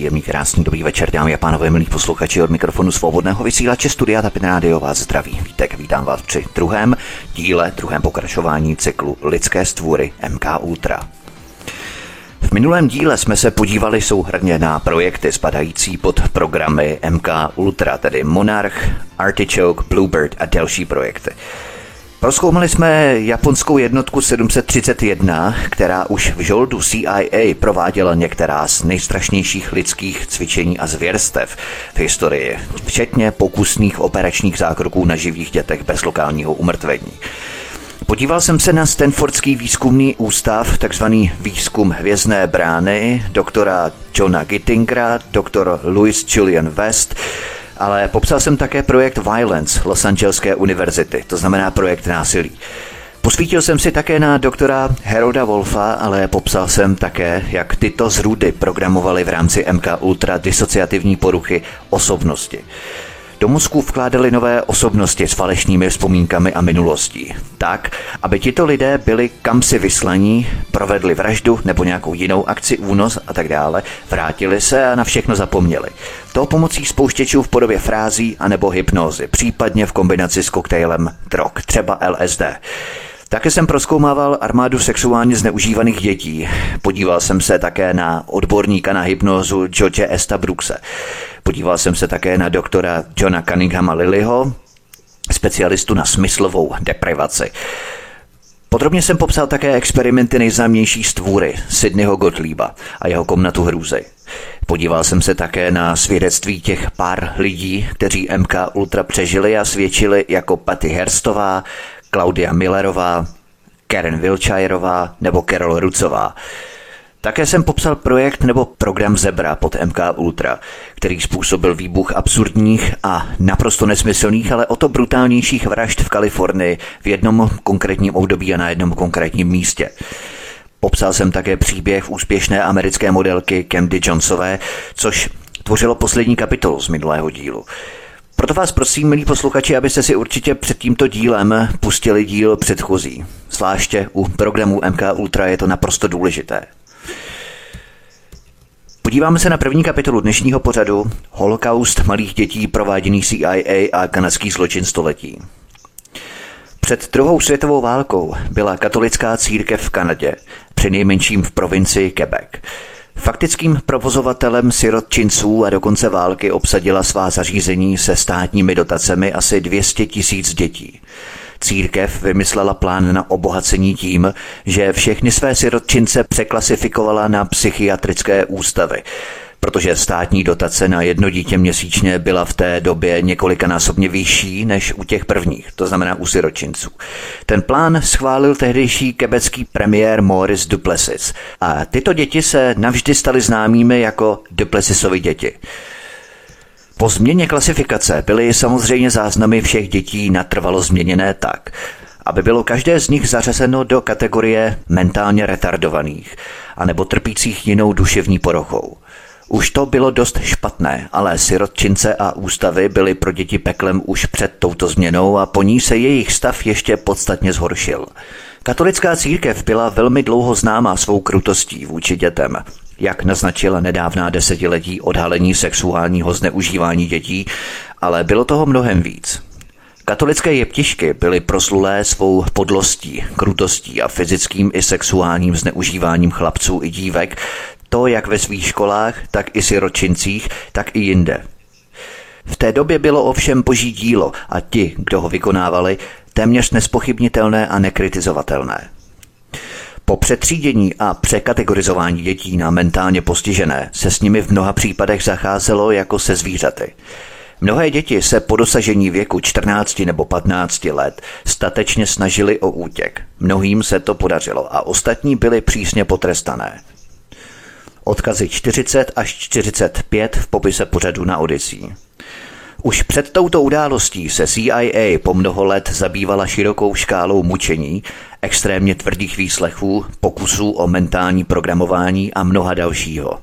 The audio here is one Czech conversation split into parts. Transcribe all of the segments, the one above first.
Příjemný, krásný, dobrý večer, dámy a pánové, milí posluchači od mikrofonu svobodného vysílače Studia Tapin Radio vás zdraví. Vítek, vítám vás při druhém díle, druhém pokračování cyklu Lidské stvůry MK Ultra. V minulém díle jsme se podívali souhrně na projekty spadající pod programy MK Ultra, tedy Monarch, Artichoke, Bluebird a další projekty. Proskoumali jsme japonskou jednotku 731, která už v žoldu CIA prováděla některá z nejstrašnějších lidských cvičení a zvěrstev v historii, včetně pokusných operačních zákroků na živých dětech bez lokálního umrtvení. Podíval jsem se na Stanfordský výzkumný ústav, takzvaný výzkum hvězdné brány, doktora Johna Gittingera, doktor Louis Julian West, ale popsal jsem také projekt Violence Los Angeleské univerzity, to znamená projekt násilí. Posvítil jsem si také na doktora Heroda Wolfa, ale popsal jsem také, jak tyto zrůdy programovali v rámci MK Ultra disociativní poruchy osobnosti. Do mozku vkládali nové osobnosti s falešnými vzpomínkami a minulostí. Tak, aby tito lidé byli kam si vyslaní, provedli vraždu nebo nějakou jinou akci, únos a tak dále, vrátili se a na všechno zapomněli. To pomocí spouštěčů v podobě frází anebo hypnózy, případně v kombinaci s koktejlem drog, třeba LSD. Také jsem proskoumával armádu sexuálně zneužívaných dětí. Podíval jsem se také na odborníka na hypnozu George Estabrukse. Podíval jsem se také na doktora Johna Cunninghama Lilyho, specialistu na smyslovou deprivaci. Podrobně jsem popsal také experimenty nejznámější stvůry Sydneyho Gottlieba a jeho komnatu hrůzy. Podíval jsem se také na svědectví těch pár lidí, kteří MK Ultra přežili a svědčili jako Patty Herstová, Claudia Millerová, Karen Wilchireová nebo Carol Rucová. Také jsem popsal projekt nebo program Zebra pod MK Ultra, který způsobil výbuch absurdních a naprosto nesmyslných, ale o to brutálnějších vražd v Kalifornii v jednom konkrétním období a na jednom konkrétním místě. Popsal jsem také příběh úspěšné americké modelky Camdy Jonesové, což tvořilo poslední kapitolu z minulého dílu. Proto vás prosím, milí posluchači, abyste si určitě před tímto dílem pustili díl předchozí. Zvláště u programu MK Ultra je to naprosto důležité. Podíváme se na první kapitolu dnešního pořadu Holokaust malých dětí prováděný CIA a kanadský zločin století. Před druhou světovou válkou byla katolická církev v Kanadě, při nejmenším v provincii Quebec. Faktickým provozovatelem sirotčinců a do konce války obsadila svá zařízení se státními dotacemi asi 200 tisíc dětí. Církev vymyslela plán na obohacení tím, že všechny své sirotčince překlasifikovala na psychiatrické ústavy, protože státní dotace na jedno dítě měsíčně byla v té době několikanásobně vyšší než u těch prvních, to znamená u siročinců. Ten plán schválil tehdejší kebecký premiér Morris Duplessis a tyto děti se navždy staly známými jako Duplessisovy děti. Po změně klasifikace byly samozřejmě záznamy všech dětí natrvalo změněné tak, aby bylo každé z nich zařazeno do kategorie mentálně retardovaných anebo trpících jinou duševní porochou. Už to bylo dost špatné, ale sirotčince a ústavy byly pro děti peklem už před touto změnou a po ní se jejich stav ještě podstatně zhoršil. Katolická církev byla velmi dlouho známá svou krutostí vůči dětem. Jak naznačila nedávná desetiletí odhalení sexuálního zneužívání dětí, ale bylo toho mnohem víc. Katolické jeptišky byly proslulé svou podlostí, krutostí a fyzickým i sexuálním zneužíváním chlapců i dívek, to jak ve svých školách, tak i siročincích, tak i jinde. V té době bylo ovšem boží dílo a ti, kdo ho vykonávali, téměř nespochybnitelné a nekritizovatelné. Po přetřídění a překategorizování dětí na mentálně postižené se s nimi v mnoha případech zacházelo jako se zvířaty. Mnohé děti se po dosažení věku 14 nebo 15 let statečně snažili o útěk. Mnohým se to podařilo a ostatní byli přísně potrestané. Odkazy 40 až 45 v popise pořadu na Odisí. Už před touto událostí se CIA po mnoho let zabývala širokou škálou mučení, extrémně tvrdých výslechů, pokusů o mentální programování a mnoha dalšího.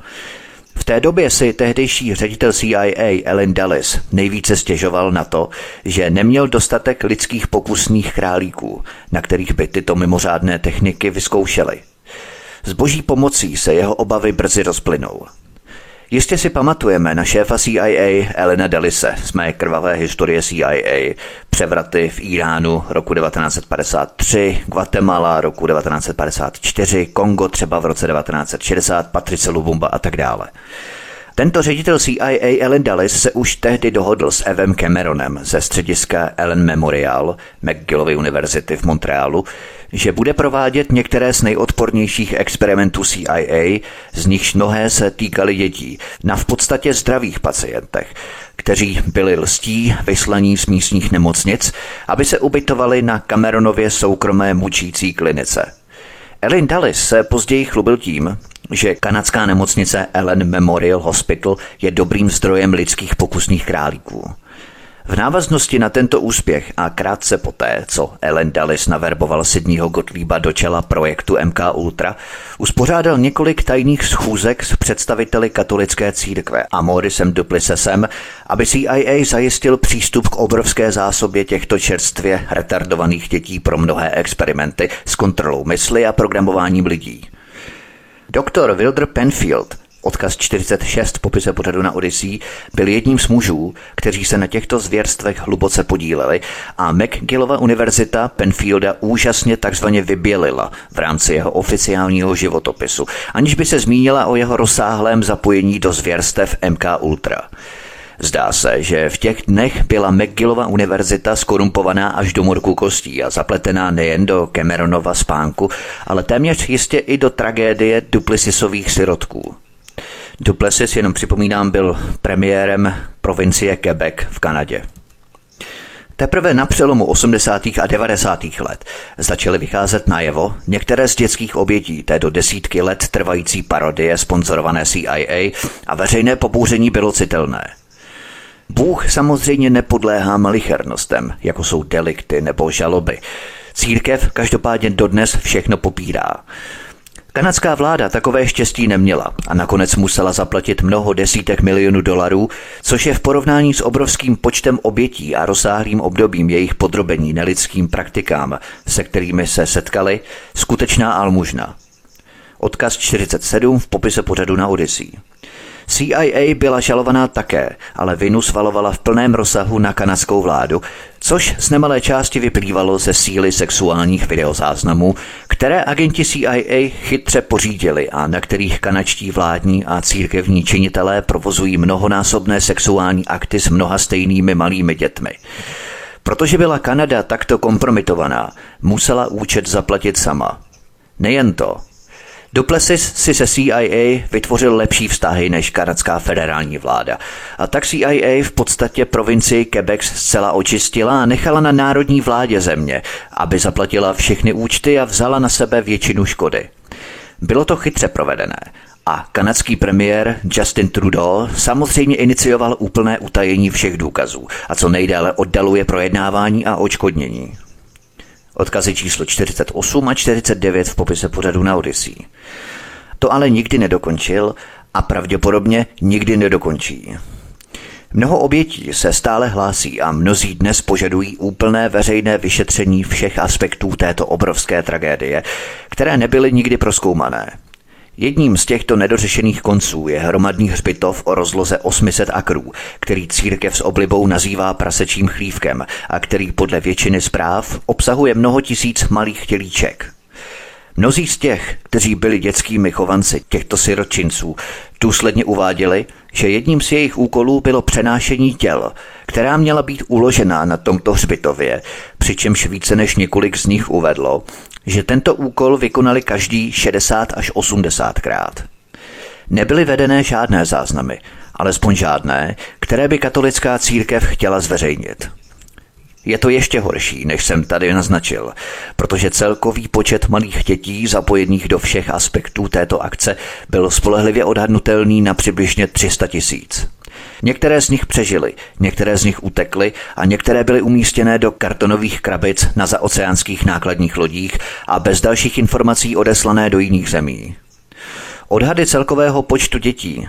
V té době si tehdejší ředitel CIA Ellen Dulles nejvíce stěžoval na to, že neměl dostatek lidských pokusných králíků, na kterých by tyto mimořádné techniky vyzkoušely. S boží pomocí se jeho obavy brzy rozplynou. Jistě si pamatujeme na šéfa CIA Elena Delise z mé krvavé historie CIA, převraty v Iránu roku 1953, Guatemala roku 1954, Kongo třeba v roce 1960, Patrice Lubumba a tak dále. Tento ředitel CIA Ellen Dulles se už tehdy dohodl s Evem Cameronem ze střediska Ellen Memorial McGillovy univerzity v Montrealu, že bude provádět některé z nejodpornějších experimentů CIA, z nichž mnohé se týkaly dětí, na v podstatě zdravých pacientech, kteří byli lstí vyslaní z místních nemocnic, aby se ubytovali na Cameronově soukromé mučící klinice. Ellen Dulles se později chlubil tím, že kanadská nemocnice Ellen Memorial Hospital je dobrým zdrojem lidských pokusných králíků. V návaznosti na tento úspěch a krátce poté, co Ellen Dallis naverboval Sidneyho Gottlieba do čela projektu MK Ultra, uspořádal několik tajných schůzek s představiteli katolické církve a Morisem Duplicesem, aby CIA zajistil přístup k obrovské zásobě těchto čerstvě retardovaných dětí pro mnohé experimenty s kontrolou mysli a programováním lidí. Doktor Wilder Penfield Odkaz 46 v popise pořadu na Odyssey byl jedním z mužů, kteří se na těchto zvěrstvech hluboce podíleli a McGillova univerzita Penfielda úžasně takzvaně vybělila v rámci jeho oficiálního životopisu, aniž by se zmínila o jeho rozsáhlém zapojení do zvěrstev MK Ultra. Zdá se, že v těch dnech byla McGillova univerzita skorumpovaná až do morku kostí a zapletená nejen do Cameronova spánku, ale téměř jistě i do tragédie duplicisových sirotků. Duplessis, jenom připomínám, byl premiérem provincie Quebec v Kanadě. Teprve na přelomu 80. a 90. let začaly vycházet najevo některé z dětských obětí této desítky let trvající parodie sponzorované CIA a veřejné pobouření bylo citelné. Bůh samozřejmě nepodléhá malichernostem, jako jsou delikty nebo žaloby. Církev každopádně dodnes všechno popírá. Kanadská vláda takové štěstí neměla a nakonec musela zaplatit mnoho desítek milionů dolarů, což je v porovnání s obrovským počtem obětí a rozsáhlým obdobím jejich podrobení nelidským praktikám, se kterými se setkali, skutečná almužna. Odkaz 47 v popise pořadu na Odyssey. CIA byla žalovaná také, ale vinu svalovala v plném rozsahu na kanadskou vládu, což z nemalé části vyplývalo ze síly sexuálních videozáznamů, které agenti CIA chytře pořídili a na kterých kanačtí vládní a církevní činitelé provozují mnohonásobné sexuální akty s mnoha stejnými malými dětmi. Protože byla Kanada takto kompromitovaná, musela účet zaplatit sama. Nejen to, Duplessis si se CIA vytvořil lepší vztahy než kanadská federální vláda. A tak CIA v podstatě provincii Quebec zcela očistila a nechala na národní vládě země, aby zaplatila všechny účty a vzala na sebe většinu škody. Bylo to chytře provedené a kanadský premiér Justin Trudeau samozřejmě inicioval úplné utajení všech důkazů a co nejdéle oddaluje projednávání a očkodnění. Odkazy číslo 48 a 49 v popise pořadu na Odyssey. To ale nikdy nedokončil a pravděpodobně nikdy nedokončí. Mnoho obětí se stále hlásí a mnozí dnes požadují úplné veřejné vyšetření všech aspektů této obrovské tragédie, které nebyly nikdy proskoumané. Jedním z těchto nedořešených konců je hromadný hřbitov o rozloze 800 akrů, který církev s oblibou nazývá prasečím chlívkem a který podle většiny zpráv obsahuje mnoho tisíc malých tělíček. Mnozí z těch, kteří byli dětskými chovanci těchto siročinců, důsledně uváděli, že jedním z jejich úkolů bylo přenášení těl, která měla být uložená na tomto hřbitově, přičemž více než několik z nich uvedlo, že tento úkol vykonali každý 60 až 80 krát. Nebyly vedené žádné záznamy, alespoň žádné, které by katolická církev chtěla zveřejnit. Je to ještě horší, než jsem tady naznačil, protože celkový počet malých dětí zapojených do všech aspektů této akce byl spolehlivě odhadnutelný na přibližně 300 tisíc. Některé z nich přežily, některé z nich utekly a některé byly umístěné do kartonových krabic na zaoceánských nákladních lodích a bez dalších informací odeslané do jiných zemí. Odhady celkového počtu dětí,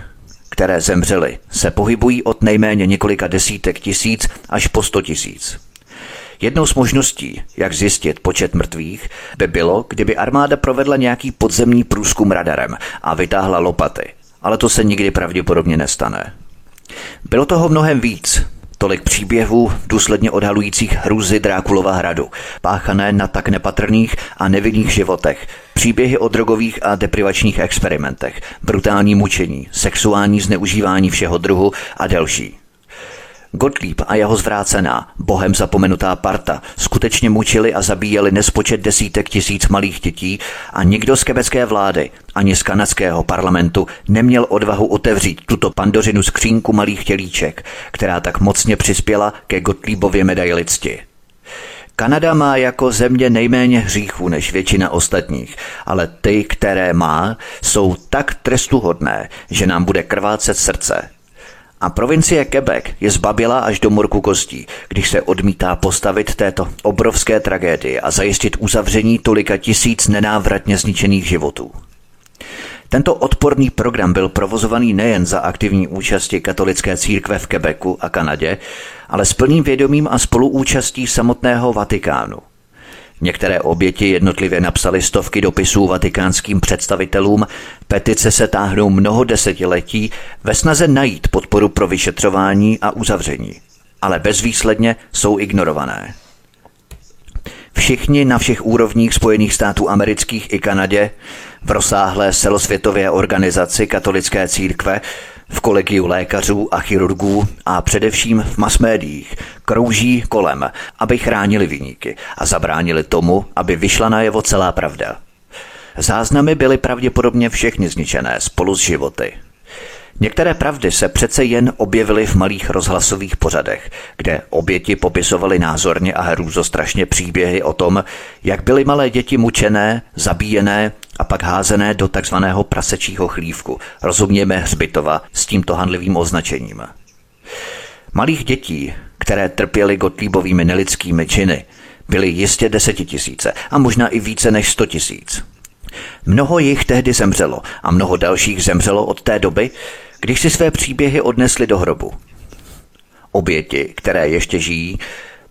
které zemřely, se pohybují od nejméně několika desítek tisíc až po sto tisíc. Jednou z možností, jak zjistit počet mrtvých, by bylo, kdyby armáda provedla nějaký podzemní průzkum radarem a vytáhla lopaty. Ale to se nikdy pravděpodobně nestane. Bylo toho mnohem víc, Tolik příběhů důsledně odhalujících hrůzy Drákulova hradu, páchané na tak nepatrných a nevinných životech, příběhy o drogových a deprivačních experimentech, brutální mučení, sexuální zneužívání všeho druhu a další. Gottlieb a jeho zvrácená, bohem zapomenutá parta skutečně mučili a zabíjeli nespočet desítek tisíc malých dětí a nikdo z kebecké vlády ani z kanadského parlamentu neměl odvahu otevřít tuto pandořinu skřínku malých tělíček, která tak mocně přispěla ke Gottliebově medaili cti. Kanada má jako země nejméně hříchů než většina ostatních, ale ty, které má, jsou tak trestuhodné, že nám bude krvácet srdce. A provincie Quebec je zbabila až do morku kostí, když se odmítá postavit této obrovské tragédii a zajistit uzavření tolika tisíc nenávratně zničených životů. Tento odporný program byl provozovaný nejen za aktivní účasti katolické církve v Quebecu a Kanadě, ale s plným vědomím a spoluúčastí samotného Vatikánu. Některé oběti jednotlivě napsali stovky dopisů vatikánským představitelům, petice se táhnou mnoho desetiletí ve snaze najít podporu pro vyšetřování a uzavření, ale bezvýsledně jsou ignorované. Všichni na všech úrovních Spojených států amerických i Kanadě, v rozsáhlé celosvětové organizaci katolické církve, v kolegiu lékařů a chirurgů a především v masmédiích krouží kolem, aby chránili vyníky a zabránili tomu, aby vyšla na jevo celá pravda. Záznamy byly pravděpodobně všechny zničené spolu s životy. Některé pravdy se přece jen objevily v malých rozhlasových pořadech, kde oběti popisovaly názorně a hrůzostrašně příběhy o tom, jak byly malé děti mučené, zabíjené a pak házené do takzvaného prasečího chlívku, rozumněme hřbitova s tímto handlivým označením. Malých dětí, které trpěly Gottliebovými nelidskými činy, byly jistě desetitisíce a možná i více než sto tisíc. Mnoho jich tehdy zemřelo a mnoho dalších zemřelo od té doby, když si své příběhy odnesli do hrobu. Oběti, které ještě žijí,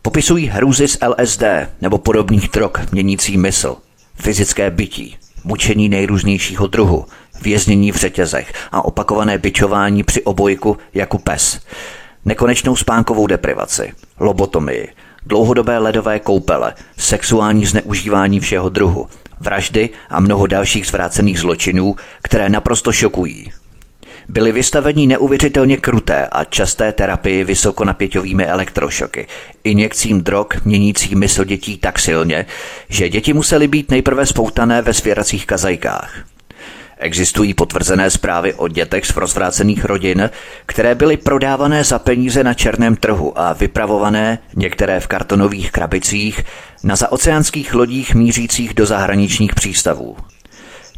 popisují hrůzy z LSD nebo podobných drog měnící mysl, fyzické bytí, mučení nejrůznějšího druhu, věznění v řetězech a opakované byčování při obojku jako pes, nekonečnou spánkovou deprivaci, lobotomii, dlouhodobé ledové koupele, sexuální zneužívání všeho druhu, vraždy a mnoho dalších zvrácených zločinů, které naprosto šokují. Byli vystaveni neuvěřitelně kruté a časté terapii vysokonapěťovými elektrošoky, injekcím drog měnící mysl dětí tak silně, že děti musely být nejprve spoutané ve svěracích kazajkách. Existují potvrzené zprávy o dětech z rozvrácených rodin, které byly prodávané za peníze na černém trhu a vypravované, některé v kartonových krabicích, na zaoceánských lodích mířících do zahraničních přístavů.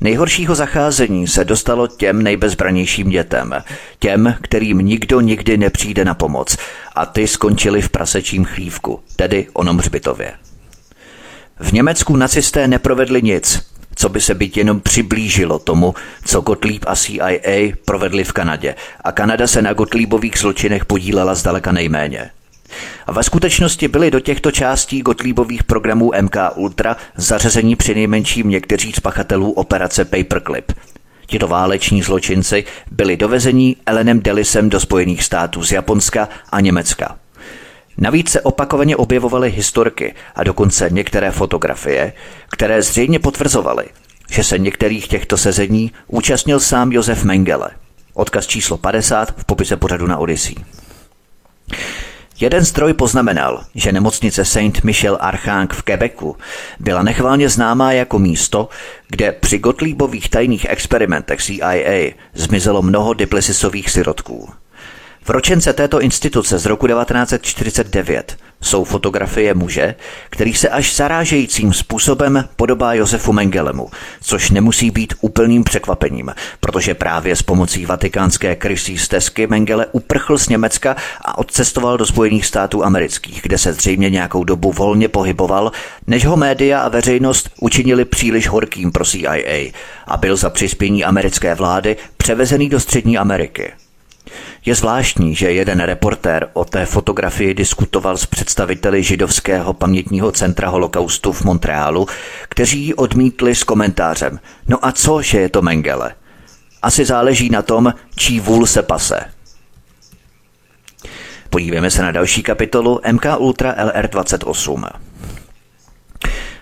Nejhoršího zacházení se dostalo těm nejbezbranějším dětem, těm, kterým nikdo nikdy nepřijde na pomoc a ty skončili v prasečím chlívku, tedy onom hřbitově. V Německu nacisté neprovedli nic, co by se byť jenom přiblížilo tomu, co Gottlieb a CIA provedli v Kanadě a Kanada se na Gottliebových zločinech podílela zdaleka nejméně. A ve skutečnosti byly do těchto částí Gottliebových programů MK Ultra zařazení přinejmenším někteří z pachatelů operace Paperclip. Tito váleční zločinci byli dovezení Elenem Delisem do Spojených států z Japonska a Německa. Navíc se opakovaně objevovaly historky a dokonce některé fotografie, které zřejmě potvrzovaly, že se některých těchto sezení účastnil sám Josef Mengele. Odkaz číslo 50 v popise pořadu na Odyssey. Jeden zdroj poznamenal, že nemocnice Saint Michel Archange v Quebecu byla nechválně známá jako místo, kde při Gottliebových tajných experimentech CIA zmizelo mnoho diplisisových sirotků. V ročence této instituce z roku 1949 jsou fotografie muže, který se až zarážejícím způsobem podobá Josefu Mengelemu, což nemusí být úplným překvapením, protože právě s pomocí vatikánské krysí stezky Mengele uprchl z Německa a odcestoval do Spojených států amerických, kde se zřejmě nějakou dobu volně pohyboval, než ho média a veřejnost učinili příliš horkým pro CIA a byl za přispění americké vlády převezený do Střední Ameriky. Je zvláštní, že jeden reportér o té fotografii diskutoval s představiteli židovského pamětního centra holokaustu v Montrealu, kteří ji odmítli s komentářem No a co, že je to Mengele? Asi záleží na tom, čí vůl se pase. Podívejme se na další kapitolu MK Ultra LR28.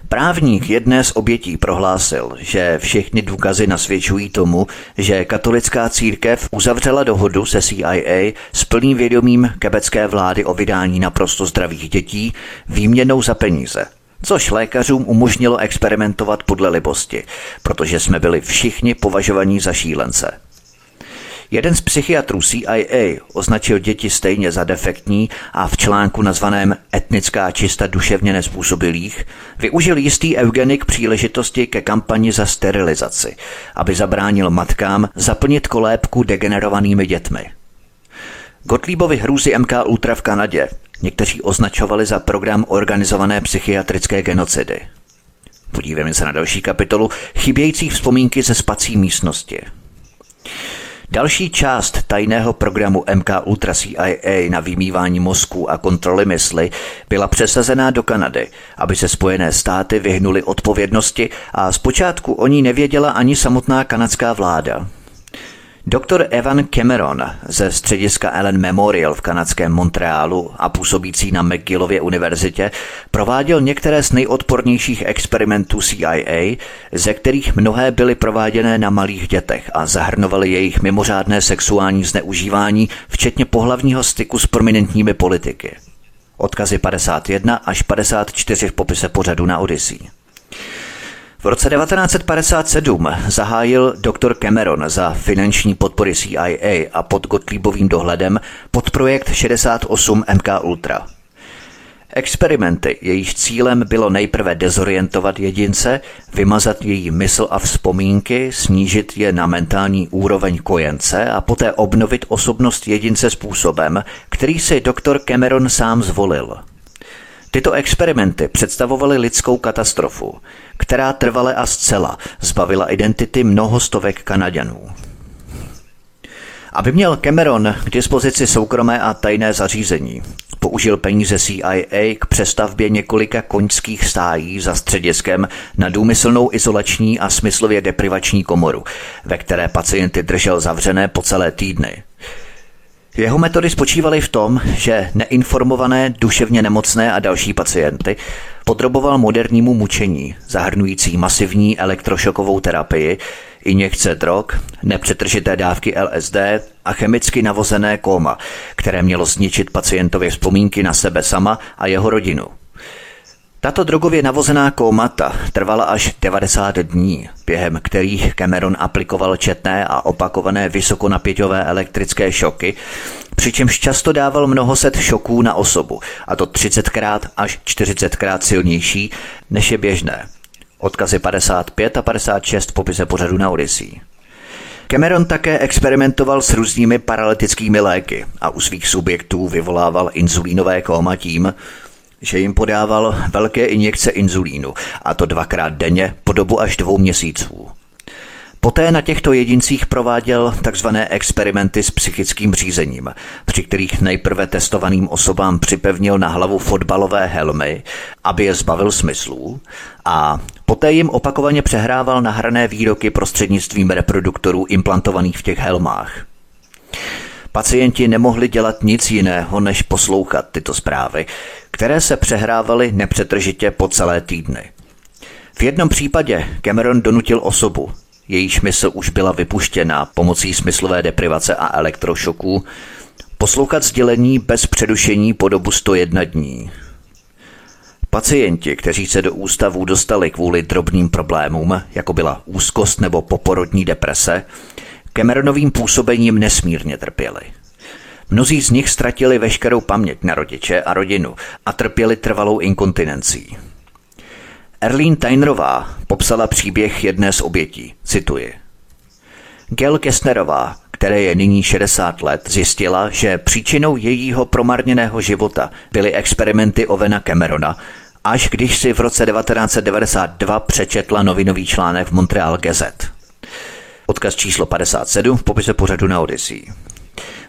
Právník jedné z obětí prohlásil, že všechny důkazy nasvědčují tomu, že katolická církev uzavřela dohodu se CIA s plným vědomím kebecké vlády o vydání naprosto zdravých dětí výměnou za peníze což lékařům umožnilo experimentovat podle libosti, protože jsme byli všichni považovaní za šílence. Jeden z psychiatrů CIA označil děti stejně za defektní a v článku nazvaném Etnická čista duševně nespůsobilých využil jistý eugenik příležitosti ke kampani za sterilizaci, aby zabránil matkám zaplnit kolébku degenerovanými dětmi. Gottliebovi hrůzy MK Ultra v Kanadě někteří označovali za program organizované psychiatrické genocidy. Podívejme se na další kapitolu chybějící vzpomínky ze spací místnosti. Další část tajného programu MK Ultra CIA na vymývání mozku a kontroly mysli byla přesazená do Kanady, aby se Spojené státy vyhnuli odpovědnosti a zpočátku o ní nevěděla ani samotná kanadská vláda. Doktor Evan Cameron ze střediska Ellen Memorial v kanadském Montrealu a působící na McGillově univerzitě prováděl některé z nejodpornějších experimentů CIA, ze kterých mnohé byly prováděné na malých dětech a zahrnovaly jejich mimořádné sexuální zneužívání, včetně pohlavního styku s prominentními politiky. Odkazy 51 až 54 v popise pořadu na Odyssey. V roce 1957 zahájil dr. Cameron za finanční podpory CIA a pod Gottliebovým dohledem podprojekt 68 MK Ultra. Experimenty, jejíž cílem bylo nejprve dezorientovat jedince, vymazat její mysl a vzpomínky, snížit je na mentální úroveň kojence a poté obnovit osobnost jedince způsobem, který si doktor Cameron sám zvolil – Tyto experimenty představovaly lidskou katastrofu, která trvale a zcela zbavila identity mnoho stovek Kanaďanů. Aby měl Cameron k dispozici soukromé a tajné zařízení, použil peníze CIA k přestavbě několika koňských stájí za střediskem na důmyslnou izolační a smyslově deprivační komoru, ve které pacienty držel zavřené po celé týdny. Jeho metody spočívaly v tom, že neinformované, duševně nemocné a další pacienty podroboval modernímu mučení, zahrnující masivní elektrošokovou terapii, injekce drog, nepřetržité dávky LSD a chemicky navozené kóma, které mělo zničit pacientově vzpomínky na sebe sama a jeho rodinu. Tato drogově navozená kómata trvala až 90 dní, během kterých Cameron aplikoval četné a opakované vysokonapěťové elektrické šoky, přičemž často dával mnoho set šoků na osobu, a to 30krát až 40krát silnější, než je běžné. Odkazy 55 a 56 v popise pořadu na Odyssey. Cameron také experimentoval s různými paralytickými léky a u svých subjektů vyvolával inzulínové kóma tím, že jim podával velké injekce inzulínu, a to dvakrát denně po dobu až dvou měsíců. Poté na těchto jedincích prováděl tzv. experimenty s psychickým řízením, při kterých nejprve testovaným osobám připevnil na hlavu fotbalové helmy, aby je zbavil smyslů, a poté jim opakovaně přehrával nahrané výroky prostřednictvím reproduktorů implantovaných v těch helmách. Pacienti nemohli dělat nic jiného, než poslouchat tyto zprávy, které se přehrávaly nepřetržitě po celé týdny. V jednom případě Cameron donutil osobu, jejíž mysl už byla vypuštěna pomocí smyslové deprivace a elektrošoků, poslouchat sdělení bez přerušení po dobu 101 dní. Pacienti, kteří se do ústavů dostali kvůli drobným problémům, jako byla úzkost nebo poporodní deprese, Cameronovým působením nesmírně trpěli. Mnozí z nich ztratili veškerou paměť na rodiče a rodinu a trpěli trvalou inkontinencí. Erlín Teinerová popsala příběh jedné z obětí. Cituji. Gel Kessnerová, které je nyní 60 let, zjistila, že příčinou jejího promarněného života byly experimenty Ovena Camerona, až když si v roce 1992 přečetla novinový článek v Montreal Gazette. Odkaz číslo 57 v popise pořadu na Odyssey.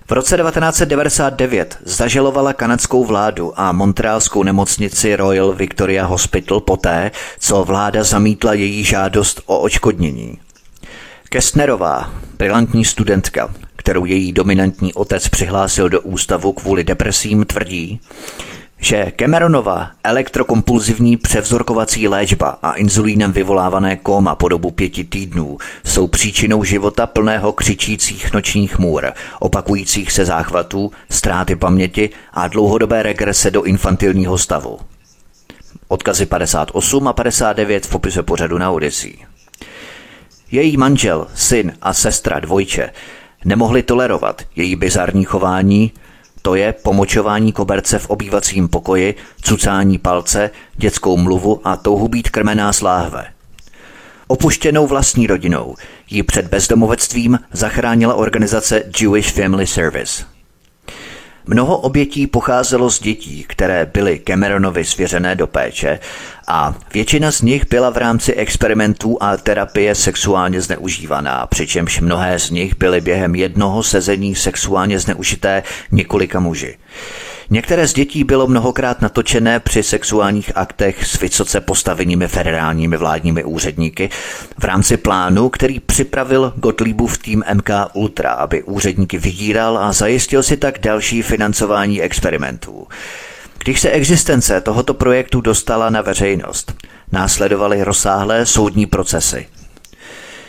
V roce 1999 zažalovala kanadskou vládu a montrealskou nemocnici Royal Victoria Hospital poté, co vláda zamítla její žádost o očkodnění. Kestnerová, brilantní studentka, kterou její dominantní otec přihlásil do ústavu kvůli depresím, tvrdí, že Cameronova elektrokompulzivní převzorkovací léčba a inzulínem vyvolávané kóma po dobu pěti týdnů jsou příčinou života plného křičících nočních můr, opakujících se záchvatů, ztráty paměti a dlouhodobé regrese do infantilního stavu. Odkazy 58 a 59 v popise pořadu na Odyssey. Její manžel, syn a sestra dvojče nemohli tolerovat její bizarní chování, to je pomočování koberce v obývacím pokoji, cucání palce, dětskou mluvu a touhu být krmená sláhve. Opuštěnou vlastní rodinou ji před bezdomovectvím zachránila organizace Jewish Family Service – Mnoho obětí pocházelo z dětí, které byly Cameronovi svěřené do péče a většina z nich byla v rámci experimentů a terapie sexuálně zneužívaná, přičemž mnohé z nich byly během jednoho sezení sexuálně zneužité několika muži. Některé z dětí bylo mnohokrát natočené při sexuálních aktech s vysoce postavenými federálními vládními úředníky v rámci plánu, který připravil Gottliebův tým MK Ultra, aby úředníky vydíral a zajistil si tak další financování experimentů. Když se existence tohoto projektu dostala na veřejnost, následovaly rozsáhlé soudní procesy.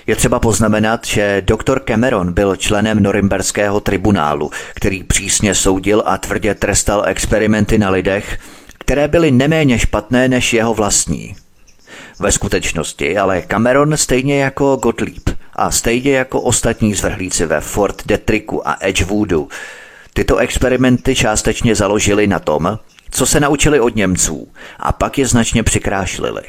Je třeba poznamenat, že doktor Cameron byl členem Norimberského tribunálu, který přísně soudil a tvrdě trestal experimenty na lidech, které byly neméně špatné než jeho vlastní. Ve skutečnosti ale Cameron stejně jako Gottlieb a stejně jako ostatní zvrhlíci ve Fort Detricku a Edgewoodu tyto experimenty částečně založili na tom, co se naučili od Němců a pak je značně přikrášlili.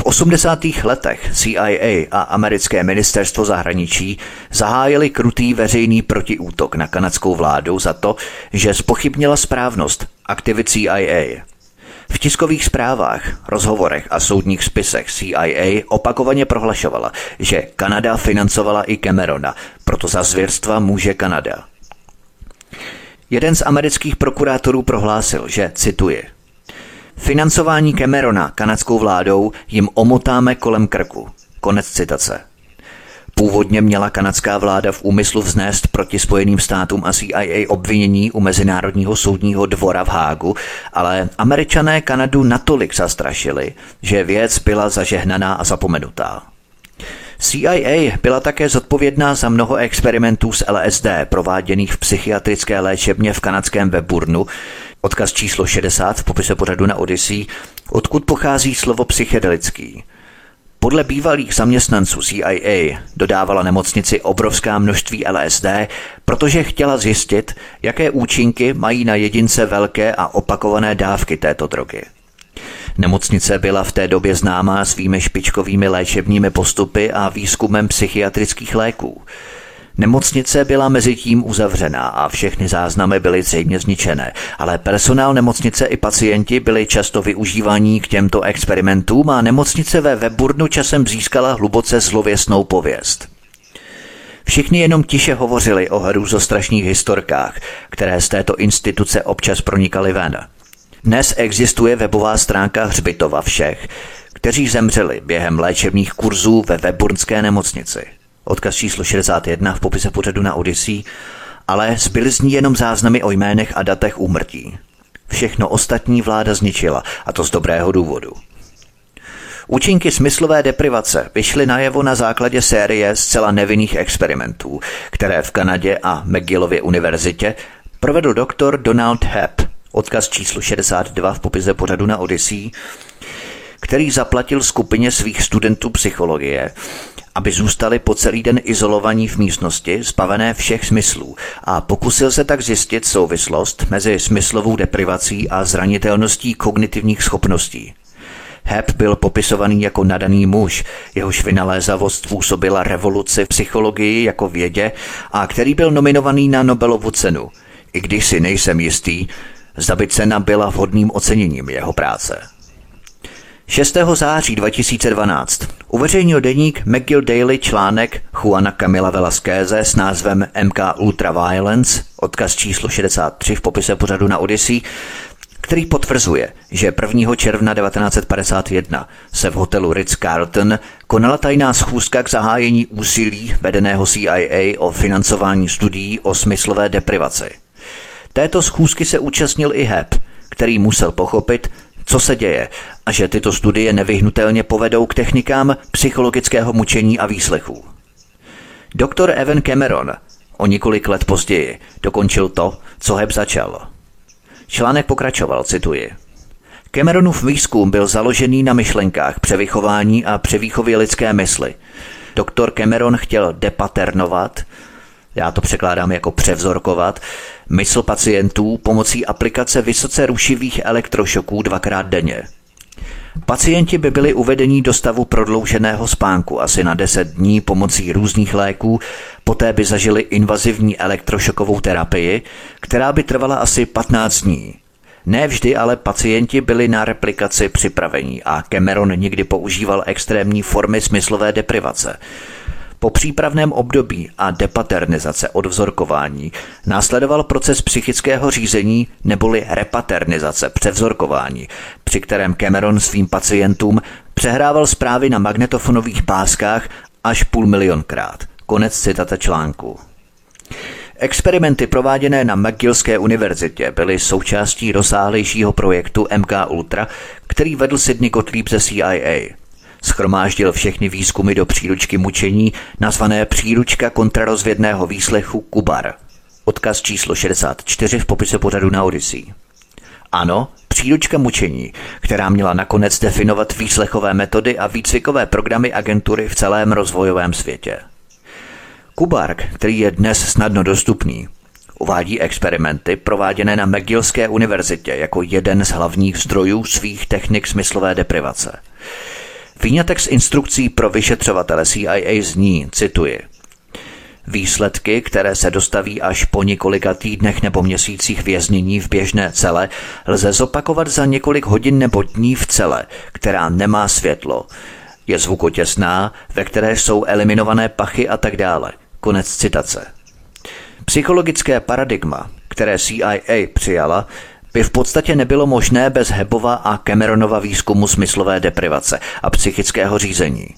V 80. letech CIA a americké ministerstvo zahraničí zahájili krutý veřejný protiútok na kanadskou vládu za to, že spochybnila správnost aktivit CIA. V tiskových zprávách, rozhovorech a soudních spisech CIA opakovaně prohlašovala, že Kanada financovala i Camerona, proto za zvěrstva může Kanada. Jeden z amerických prokurátorů prohlásil, že, cituje, Financování Camerona kanadskou vládou jim omotáme kolem krku. Konec citace. Původně měla kanadská vláda v úmyslu vznést proti Spojeným státům a CIA obvinění u Mezinárodního soudního dvora v Hágu, ale američané Kanadu natolik zastrašili, že věc byla zažehnaná a zapomenutá. CIA byla také zodpovědná za mnoho experimentů s LSD prováděných v psychiatrické léčebně v kanadském Weburnu, Odkaz číslo 60 v popise pořadu na Odyssey, odkud pochází slovo psychedelický. Podle bývalých zaměstnanců CIA dodávala nemocnici obrovská množství LSD, protože chtěla zjistit, jaké účinky mají na jedince velké a opakované dávky této drogy. Nemocnice byla v té době známá svými špičkovými léčebními postupy a výzkumem psychiatrických léků. Nemocnice byla mezi tím uzavřená a všechny záznamy byly zřejmě zničené, ale personál nemocnice i pacienti byli často využívaní k těmto experimentům a nemocnice ve Weburnu časem získala hluboce zlověsnou pověst. Všichni jenom tiše hovořili o hrůzostrašných historkách, které z této instituce občas pronikaly ven. Dnes existuje webová stránka hřbitova všech, kteří zemřeli během léčebných kurzů ve Weburnské nemocnici odkaz číslo 61 v popise pořadu na Odyssey, ale zbyly z ní jenom záznamy o jménech a datech úmrtí. Všechno ostatní vláda zničila, a to z dobrého důvodu. Účinky smyslové deprivace vyšly najevo na základě série zcela nevinných experimentů, které v Kanadě a McGillově univerzitě provedl doktor Donald Hepp, odkaz číslo 62 v popise pořadu na Odyssey, který zaplatil skupině svých studentů psychologie, aby zůstali po celý den izolovaní v místnosti, zbavené všech smyslů a pokusil se tak zjistit souvislost mezi smyslovou deprivací a zranitelností kognitivních schopností. Hebb byl popisovaný jako nadaný muž, jehož vynalézavost způsobila revoluci v psychologii jako vědě a který byl nominovaný na Nobelovu cenu, i když si nejsem jistý, zda by cena byla vhodným oceněním jeho práce. 6. září 2012 uveřejnil deník McGill Daily článek Juana Camila Velasqueze s názvem MK Ultraviolence, odkaz číslo 63 v popise pořadu na Odyssey, který potvrzuje, že 1. června 1951 se v hotelu Ritz-Carlton konala tajná schůzka k zahájení úsilí vedeného CIA o financování studií o smyslové deprivaci. Této schůzky se účastnil i Hebb, který musel pochopit, co se děje a že tyto studie nevyhnutelně povedou k technikám psychologického mučení a výslechů. Doktor Evan Cameron o několik let později dokončil to, co Hebb začal. Článek pokračoval, cituji. Cameronův výzkum byl založený na myšlenkách převychování a převýchově lidské mysli. Doktor Cameron chtěl depaternovat, já to překládám jako převzorkovat, mysl pacientů pomocí aplikace vysoce rušivých elektrošoků dvakrát denně. Pacienti by byli uvedení do stavu prodlouženého spánku asi na 10 dní pomocí různých léků, poté by zažili invazivní elektrošokovou terapii, která by trvala asi 15 dní. Ne vždy ale pacienti byli na replikaci připravení a Cameron někdy používal extrémní formy smyslové deprivace. Po přípravném období a depaternizace od vzorkování následoval proces psychického řízení neboli repaternizace převzorkování, při kterém Cameron svým pacientům přehrával zprávy na magnetofonových páskách až půl milionkrát. Konec citace článku. Experimenty prováděné na McGillské univerzitě byly součástí rozsáhlejšího projektu MK Ultra, který vedl Sidney Gottlieb ze CIA. Schromáždil všechny výzkumy do příručky mučení, nazvané Příručka kontrarozvědného výslechu Kubar. Odkaz číslo 64 v popise pořadu na Odyssey. Ano, příručka mučení, která měla nakonec definovat výslechové metody a výcvikové programy agentury v celém rozvojovém světě. Kubark, který je dnes snadno dostupný, uvádí experimenty prováděné na McGillské univerzitě jako jeden z hlavních zdrojů svých technik smyslové deprivace. Výňatek z instrukcí pro vyšetřovatele CIA zní, cituji, Výsledky, které se dostaví až po několika týdnech nebo měsících věznění v běžné cele, lze zopakovat za několik hodin nebo dní v cele, která nemá světlo. Je zvukotěsná, ve které jsou eliminované pachy a tak dále. Konec citace. Psychologické paradigma, které CIA přijala, by v podstatě nebylo možné bez Hebova a Cameronova výzkumu smyslové deprivace a psychického řízení.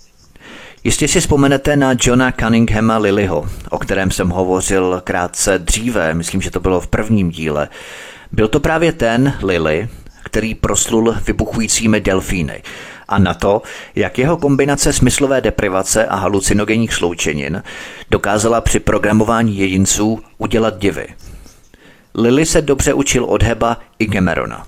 Jistě si vzpomenete na Johna Cunninghama Lilyho, o kterém jsem hovořil krátce dříve, myslím, že to bylo v prvním díle. Byl to právě ten Lily, který proslul vybuchujícími delfíny a na to, jak jeho kombinace smyslové deprivace a halucinogenních sloučenin dokázala při programování jedinců udělat divy. Lily se dobře učil od Heba i Camerona.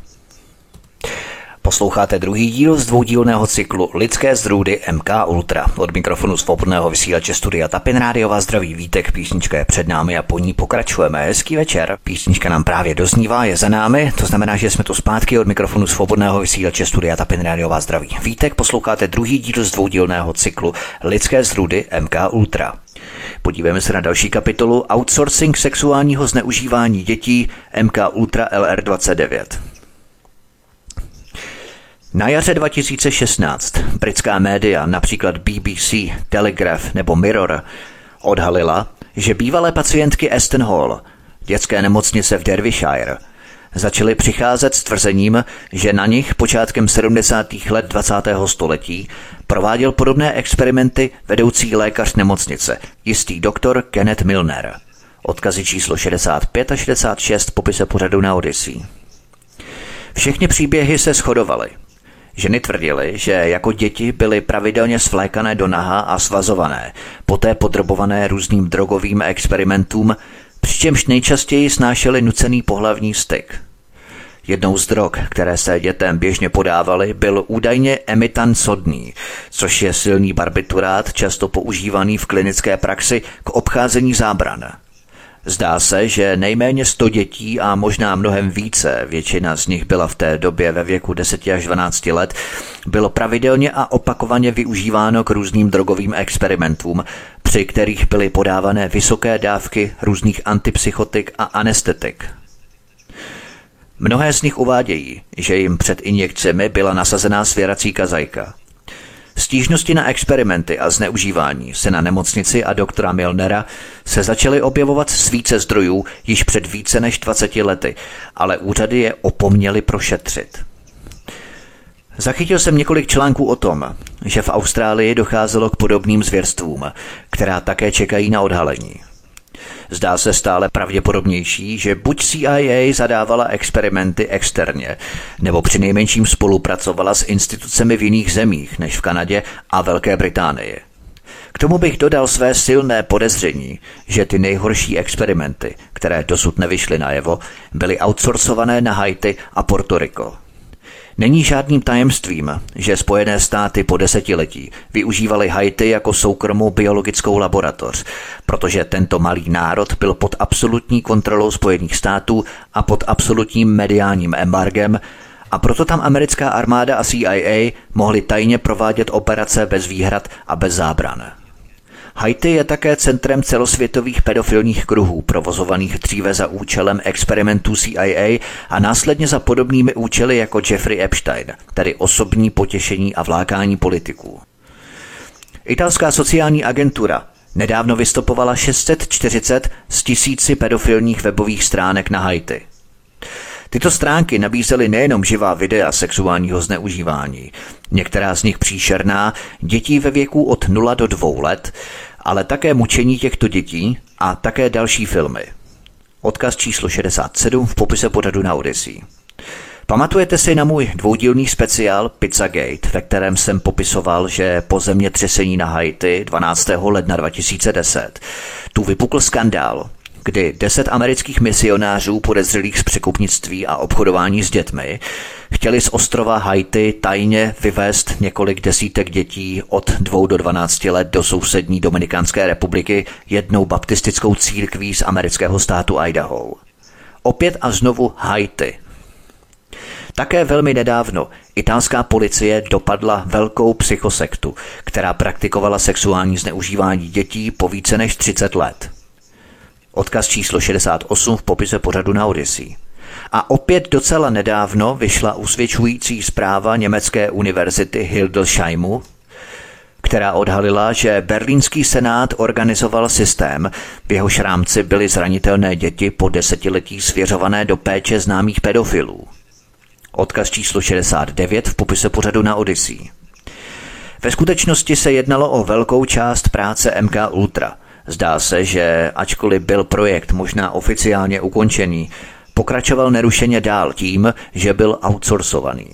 Posloucháte druhý díl z dvoudílného cyklu Lidské zdrůdy MK Ultra. Od mikrofonu svobodného vysílače Studia Tapin Rádio vás zdraví Vítek, písnička je před námi a po ní pokračujeme. Hezký večer. Písnička nám právě doznívá, je za námi, to znamená, že jsme tu zpátky od mikrofonu svobodného vysílače Studia Tapin Rádio vás zdraví Vítek, posloucháte druhý díl z dvoudílného cyklu Lidské zdrůdy MK Ultra. Podívejme se na další kapitolu Outsourcing sexuálního zneužívání dětí MK Ultra LR29. Na jaře 2016 britská média, například BBC, Telegraph nebo Mirror, odhalila, že bývalé pacientky Aston Hall, dětské nemocnice v Derbyshire, začaly přicházet s tvrzením, že na nich počátkem 70. let 20. století prováděl podobné experimenty vedoucí lékař nemocnice, jistý doktor Kenneth Milner. Odkazy číslo 65 a 66 popise pořadu na Odyssey. Všechny příběhy se shodovaly – Ženy tvrdily, že jako děti byly pravidelně svlékané do naha a svazované, poté podrobované různým drogovým experimentům, přičemž nejčastěji snášely nucený pohlavní styk. Jednou z drog, které se dětem běžně podávaly, byl údajně emitan sodný, což je silný barbiturát často používaný v klinické praxi k obcházení zábran. Zdá se, že nejméně 100 dětí a možná mnohem více, většina z nich byla v té době ve věku 10 až 12 let, bylo pravidelně a opakovaně využíváno k různým drogovým experimentům, při kterých byly podávané vysoké dávky různých antipsychotik a anestetik. Mnohé z nich uvádějí, že jim před injekcemi byla nasazená svěrací kazajka – Stížnosti na experimenty a zneužívání se na nemocnici a doktora Milnera se začaly objevovat s více zdrojů již před více než 20 lety, ale úřady je opomněly prošetřit. Zachytil jsem několik článků o tom, že v Austrálii docházelo k podobným zvěrstvům, která také čekají na odhalení. Zdá se stále pravděpodobnější, že buď CIA zadávala experimenty externě, nebo při nejmenším spolupracovala s institucemi v jiných zemích než v Kanadě a Velké Británii. K tomu bych dodal své silné podezření, že ty nejhorší experimenty, které dosud nevyšly najevo, byly outsourcované na Haiti a Porto Rico. Není žádným tajemstvím, že Spojené státy po desetiletí využívaly Haiti jako soukromou biologickou laboratoř, protože tento malý národ byl pod absolutní kontrolou Spojených států a pod absolutním mediálním embargem a proto tam americká armáda a CIA mohly tajně provádět operace bez výhrad a bez zábran. Haiti je také centrem celosvětových pedofilních kruhů, provozovaných dříve za účelem experimentů CIA a následně za podobnými účely jako Jeffrey Epstein, tedy osobní potěšení a vlákání politiků. Italská sociální agentura nedávno vystopovala 640 z tisíci pedofilních webových stránek na Haiti. Tyto stránky nabízely nejenom živá videa sexuálního zneužívání, některá z nich příšerná, dětí ve věku od 0 do 2 let, ale také mučení těchto dětí a také další filmy. Odkaz číslo 67 v popise pořadu na Odyssey. Pamatujete si na můj dvoudílný speciál Pizzagate, ve kterém jsem popisoval, že po zemětřesení na Haiti 12. ledna 2010 tu vypukl skandál, kdy deset amerických misionářů podezřelých z překupnictví a obchodování s dětmi chtěli z ostrova Haiti tajně vyvést několik desítek dětí od 2 do 12 let do sousední Dominikánské republiky jednou baptistickou církví z amerického státu Idaho. Opět a znovu Haiti. Také velmi nedávno italská policie dopadla velkou psychosektu, která praktikovala sexuální zneužívání dětí po více než 30 let. Odkaz číslo 68 v popise pořadu na Odyssey. A opět docela nedávno vyšla usvědčující zpráva německé univerzity Hildesheimu, která odhalila, že berlínský senát organizoval systém, v jehož rámci byly zranitelné děti po desetiletí svěřované do péče známých pedofilů. Odkaz číslo 69 v popise pořadu na Odyssey. Ve skutečnosti se jednalo o velkou část práce MK Ultra – Zdá se, že ačkoliv byl projekt možná oficiálně ukončený, pokračoval nerušeně dál tím, že byl outsourcovaný.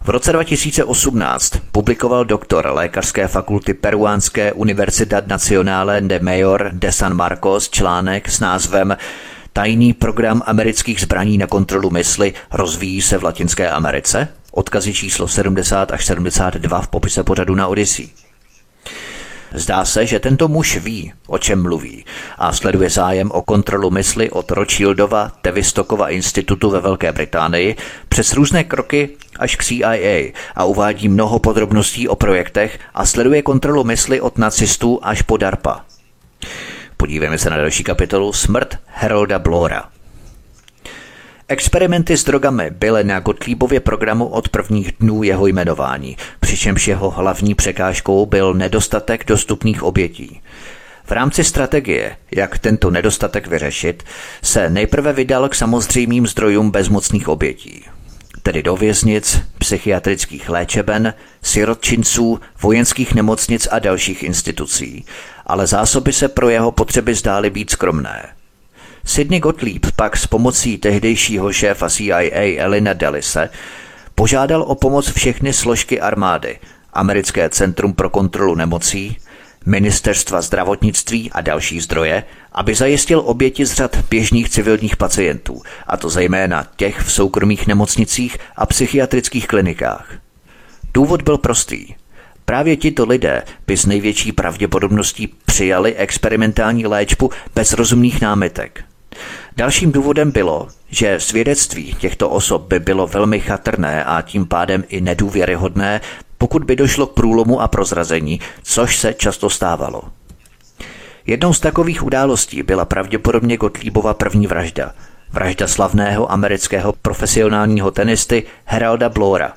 V roce 2018 publikoval doktor lékařské fakulty Peruánské Universidad Nacional de Mayor de San Marcos článek s názvem Tajný program amerických zbraní na kontrolu mysli rozvíjí se v Latinské Americe? Odkazy číslo 70 až 72 v popise pořadu na Odyssey. Zdá se, že tento muž ví, o čem mluví a sleduje zájem o kontrolu mysli od Rothschildova Tevistokova institutu ve Velké Británii přes různé kroky až k CIA a uvádí mnoho podrobností o projektech a sleduje kontrolu mysli od nacistů až po DARPA. Podívejme se na další kapitolu Smrt Harolda Blora. Experimenty s drogami byly na Gottliebově programu od prvních dnů jeho jmenování, přičemž jeho hlavní překážkou byl nedostatek dostupných obětí. V rámci strategie, jak tento nedostatek vyřešit, se nejprve vydal k samozřejmým zdrojům bezmocných obětí, tedy do věznic, psychiatrických léčeben, sirotčinců, vojenských nemocnic a dalších institucí, ale zásoby se pro jeho potřeby zdály být skromné – Sidney Gottlieb pak s pomocí tehdejšího šéfa CIA Elina Dellise požádal o pomoc všechny složky armády, Americké centrum pro kontrolu nemocí, ministerstva zdravotnictví a další zdroje, aby zajistil oběti z řad běžných civilních pacientů, a to zejména těch v soukromých nemocnicích a psychiatrických klinikách. Důvod byl prostý. Právě tito lidé by s největší pravděpodobností přijali experimentální léčbu bez rozumných námitek. Dalším důvodem bylo, že svědectví těchto osob by bylo velmi chatrné a tím pádem i nedůvěryhodné, pokud by došlo k průlomu a prozrazení, což se často stávalo. Jednou z takových událostí byla pravděpodobně Gottliebova první vražda. Vražda slavného amerického profesionálního tenisty Heralda Blora,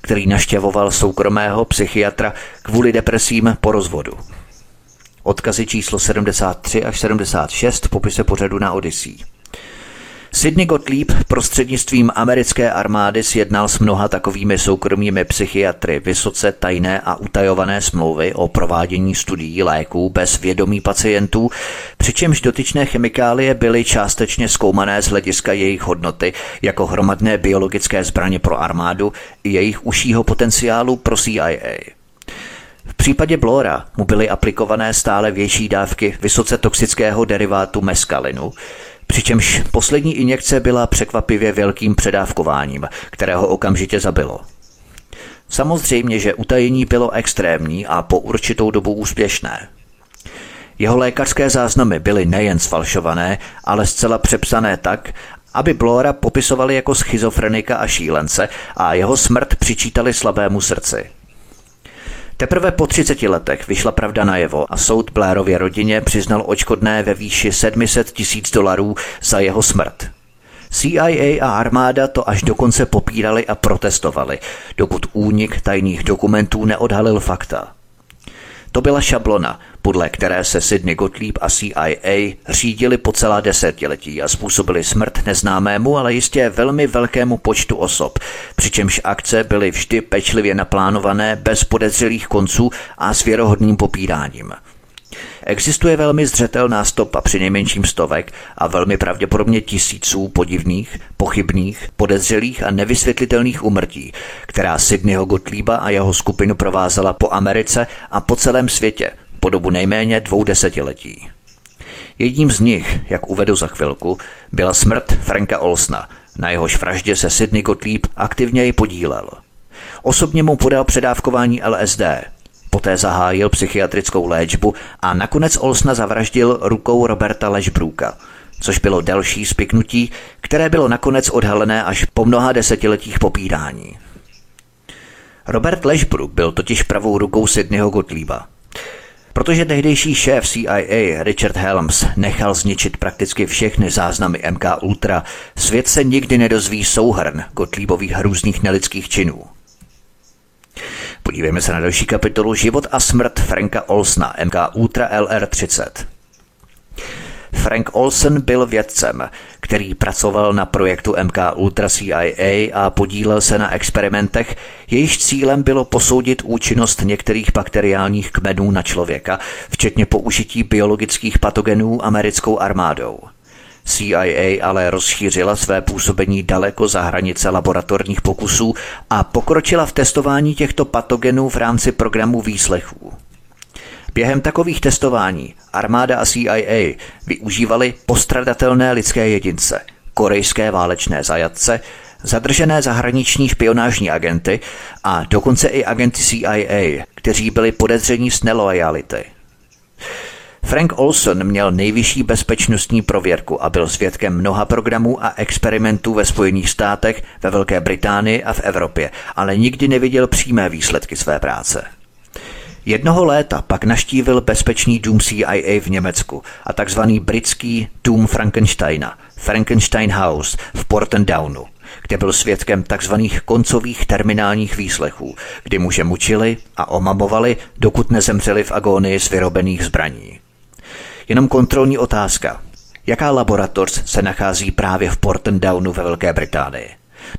který naštěvoval soukromého psychiatra kvůli depresím po rozvodu. Odkazy číslo 73 až 76 v popise pořadu na Odyssey. Sidney Gottlieb prostřednictvím americké armády sjednal s mnoha takovými soukromými psychiatry vysoce tajné a utajované smlouvy o provádění studií léků bez vědomí pacientů, přičemž dotyčné chemikálie byly částečně zkoumané z hlediska jejich hodnoty jako hromadné biologické zbraně pro armádu i jejich užšího potenciálu pro CIA. V případě Blora mu byly aplikované stále větší dávky vysoce toxického derivátu meskalinu, Přičemž poslední injekce byla překvapivě velkým předávkováním, kterého okamžitě zabilo. Samozřejmě, že utajení bylo extrémní a po určitou dobu úspěšné. Jeho lékařské záznamy byly nejen sfalšované, ale zcela přepsané tak, aby Blora popisovali jako schizofrenika a šílence a jeho smrt přičítali slabému srdci. Teprve po 30 letech vyšla pravda najevo a soud Blairově rodině přiznal očkodné ve výši 700 tisíc dolarů za jeho smrt. CIA a armáda to až dokonce popírali a protestovali, dokud únik tajných dokumentů neodhalil fakta. To byla šablona, podle které se Sidney Gottlieb a CIA řídili po celá desetiletí a způsobili smrt neznámému, ale jistě velmi velkému počtu osob, přičemž akce byly vždy pečlivě naplánované bez podezřelých konců a s věrohodným popíráním. Existuje velmi zřetelná stopa při nejmenším stovek a velmi pravděpodobně tisíců podivných, pochybných, podezřelých a nevysvětlitelných umrtí, která Sydneyho Gottlieba a jeho skupinu provázela po Americe a po celém světě po dobu nejméně dvou desetiletí. Jedním z nich, jak uvedu za chvilku, byla smrt Franka Olsna, na jehož vraždě se Sidney Gottlieb aktivně i podílel. Osobně mu podal předávkování LSD, poté zahájil psychiatrickou léčbu a nakonec Olsna zavraždil rukou Roberta Lešbruka, což bylo další spiknutí, které bylo nakonec odhalené až po mnoha desetiletích popírání. Robert Lešbruk byl totiž pravou rukou Sydneyho Gottlieba. Protože tehdejší šéf CIA Richard Helms nechal zničit prakticky všechny záznamy MK Ultra, svět se nikdy nedozví souhrn Gottliebových hrůzných nelidských činů. Podívejme se na další kapitolu Život a smrt Franka Olsna, MK Ultra LR30. Frank Olsen byl vědcem, který pracoval na projektu MK Ultra CIA a podílel se na experimentech, jejichž cílem bylo posoudit účinnost některých bakteriálních kmenů na člověka, včetně použití biologických patogenů americkou armádou. CIA ale rozšířila své působení daleko za hranice laboratorních pokusů a pokročila v testování těchto patogenů v rámci programu výslechů. Během takových testování armáda a CIA využívali postradatelné lidské jedince, korejské válečné zajatce, zadržené zahraniční špionážní agenty a dokonce i agenty CIA, kteří byli podezření z nelojality. Frank Olson měl nejvyšší bezpečnostní prověrku a byl svědkem mnoha programů a experimentů ve Spojených státech, ve Velké Británii a v Evropě, ale nikdy neviděl přímé výsledky své práce. Jednoho léta pak naštívil bezpečný dům CIA v Německu a takzvaný britský dům Frankensteina, Frankenstein House v Portendownu, kde byl svědkem takzvaných koncových terminálních výslechů, kdy muže mučili a omamovali, dokud nezemřeli v agónii z vyrobených zbraní. Jenom kontrolní otázka. Jaká laboratoř se nachází právě v Portendownu ve Velké Británii?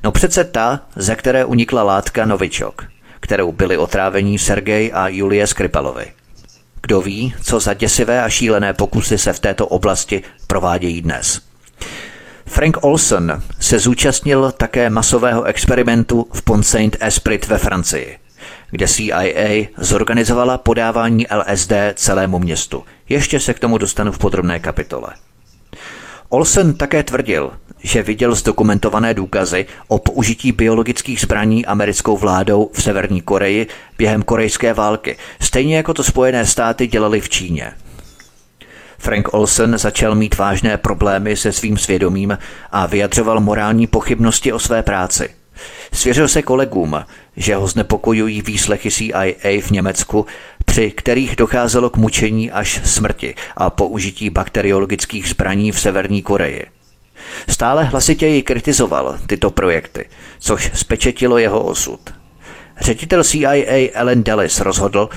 No přece ta, ze které unikla látka Novičok – kterou byli otrávení Sergej a Julie Skripalovi. Kdo ví, co za děsivé a šílené pokusy se v této oblasti provádějí dnes. Frank Olson se zúčastnil také masového experimentu v Pont Saint Esprit ve Francii, kde CIA zorganizovala podávání LSD celému městu. Ještě se k tomu dostanu v podrobné kapitole. Olsen také tvrdil, že viděl zdokumentované důkazy o použití biologických zbraní americkou vládou v Severní Koreji během korejské války, stejně jako to Spojené státy dělali v Číně. Frank Olsen začal mít vážné problémy se svým svědomím a vyjadřoval morální pochybnosti o své práci. Svěřil se kolegům, že ho znepokojují výslechy CIA v Německu, při kterých docházelo k mučení až smrti a použití bakteriologických zbraní v Severní Koreji. Stále hlasitěji kritizoval tyto projekty, což spečetilo jeho osud. Ředitel CIA Ellen Dallis rozhodl,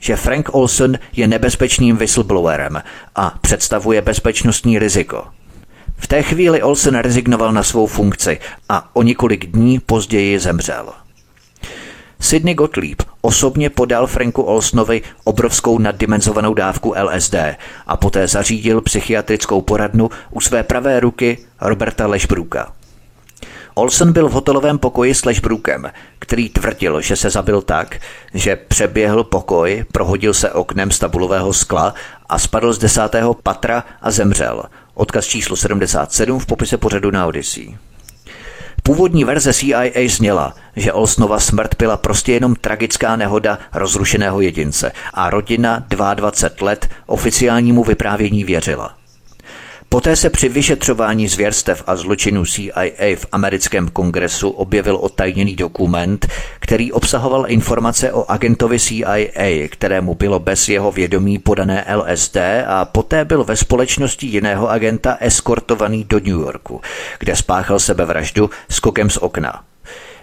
že Frank Olson je nebezpečným whistleblowerem a představuje bezpečnostní riziko. V té chvíli Olsen rezignoval na svou funkci a o několik dní později zemřel. Sidney Gottlieb osobně podal Franku Olsonovi obrovskou naddimenzovanou dávku LSD a poté zařídil psychiatrickou poradnu u své pravé ruky Roberta Lešbruka. Olsen byl v hotelovém pokoji s Lešbrukem, který tvrdil, že se zabil tak, že přeběhl pokoj, prohodil se oknem z tabulového skla a spadl z desátého patra a zemřel. Odkaz číslo 77 v popise pořadu na Odyssey. Původní verze CIA zněla, že Olsnova smrt byla prostě jenom tragická nehoda rozrušeného jedince a rodina 22 let oficiálnímu vyprávění věřila. Poté se při vyšetřování zvěrstev a zločinů CIA v americkém kongresu objevil otajněný dokument, který obsahoval informace o agentovi CIA, kterému bylo bez jeho vědomí podané LSD a poté byl ve společnosti jiného agenta eskortovaný do New Yorku, kde spáchal sebevraždu skokem z okna.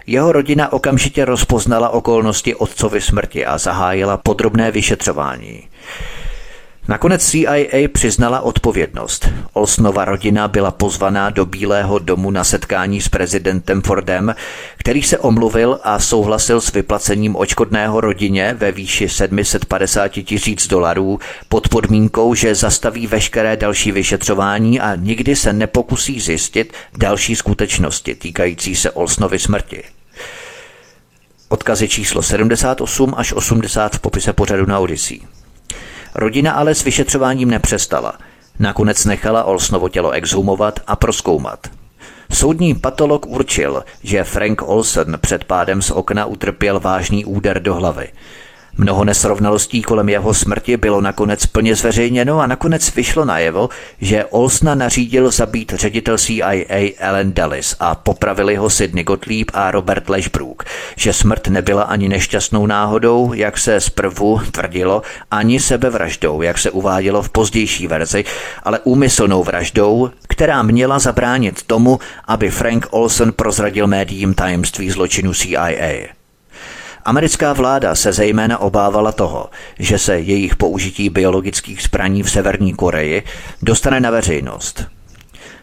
Jeho rodina okamžitě rozpoznala okolnosti otcovy smrti a zahájila podrobné vyšetřování. Nakonec CIA přiznala odpovědnost. Olsnova rodina byla pozvaná do Bílého domu na setkání s prezidentem Fordem, který se omluvil a souhlasil s vyplacením očkodného rodině ve výši 750 tisíc dolarů pod podmínkou, že zastaví veškeré další vyšetřování a nikdy se nepokusí zjistit další skutečnosti týkající se Olsnovy smrti. Odkazy číslo 78 až 80 v popise pořadu na Odyssey. Rodina ale s vyšetřováním nepřestala. Nakonec nechala Olsnovo tělo exhumovat a proskoumat. Soudní patolog určil, že Frank Olsen před pádem z okna utrpěl vážný úder do hlavy. Mnoho nesrovnalostí kolem jeho smrti bylo nakonec plně zveřejněno a nakonec vyšlo najevo, že Olsna nařídil zabít ředitel CIA Ellen Dallis a popravili ho Sidney Gottlieb a Robert Lešbrook, že smrt nebyla ani nešťastnou náhodou, jak se zprvu tvrdilo, ani sebevraždou, jak se uvádělo v pozdější verzi, ale úmyslnou vraždou, která měla zabránit tomu, aby Frank Olsen prozradil médiím tajemství zločinu CIA. Americká vláda se zejména obávala toho, že se jejich použití biologických zbraní v Severní Koreji dostane na veřejnost.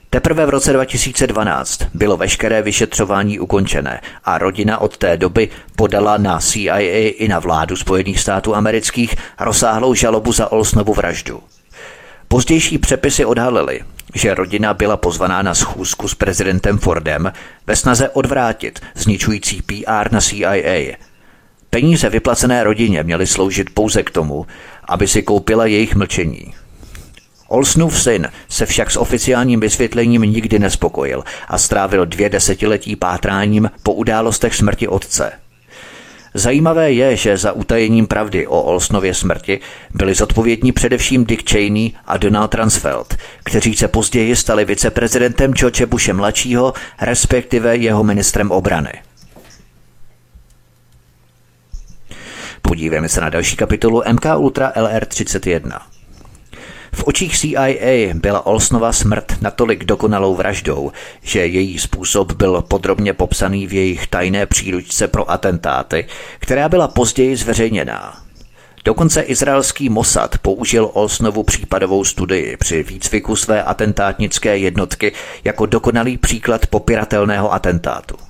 Teprve v roce 2012 bylo veškeré vyšetřování ukončené a rodina od té doby podala na CIA i na vládu Spojených států amerických rozsáhlou žalobu za Olsnovu vraždu. Pozdější přepisy odhalily, že rodina byla pozvaná na schůzku s prezidentem Fordem ve snaze odvrátit zničující PR na CIA Peníze vyplacené rodině měly sloužit pouze k tomu, aby si koupila jejich mlčení. Olsnův syn se však s oficiálním vysvětlením nikdy nespokojil a strávil dvě desetiletí pátráním po událostech smrti otce. Zajímavé je, že za utajením pravdy o Olsnově smrti byli zodpovědní především Dick Cheney a Donald Transfeld, kteří se později stali viceprezidentem George Bushe mladšího, respektive jeho ministrem obrany. Podívejme se na další kapitolu MK Ultra LR31. V očích CIA byla Olsnova smrt natolik dokonalou vraždou, že její způsob byl podrobně popsaný v jejich tajné příručce pro atentáty, která byla později zveřejněná. Dokonce izraelský Mossad použil Olsnovu případovou studii při výcviku své atentátnické jednotky jako dokonalý příklad popiratelného atentátu.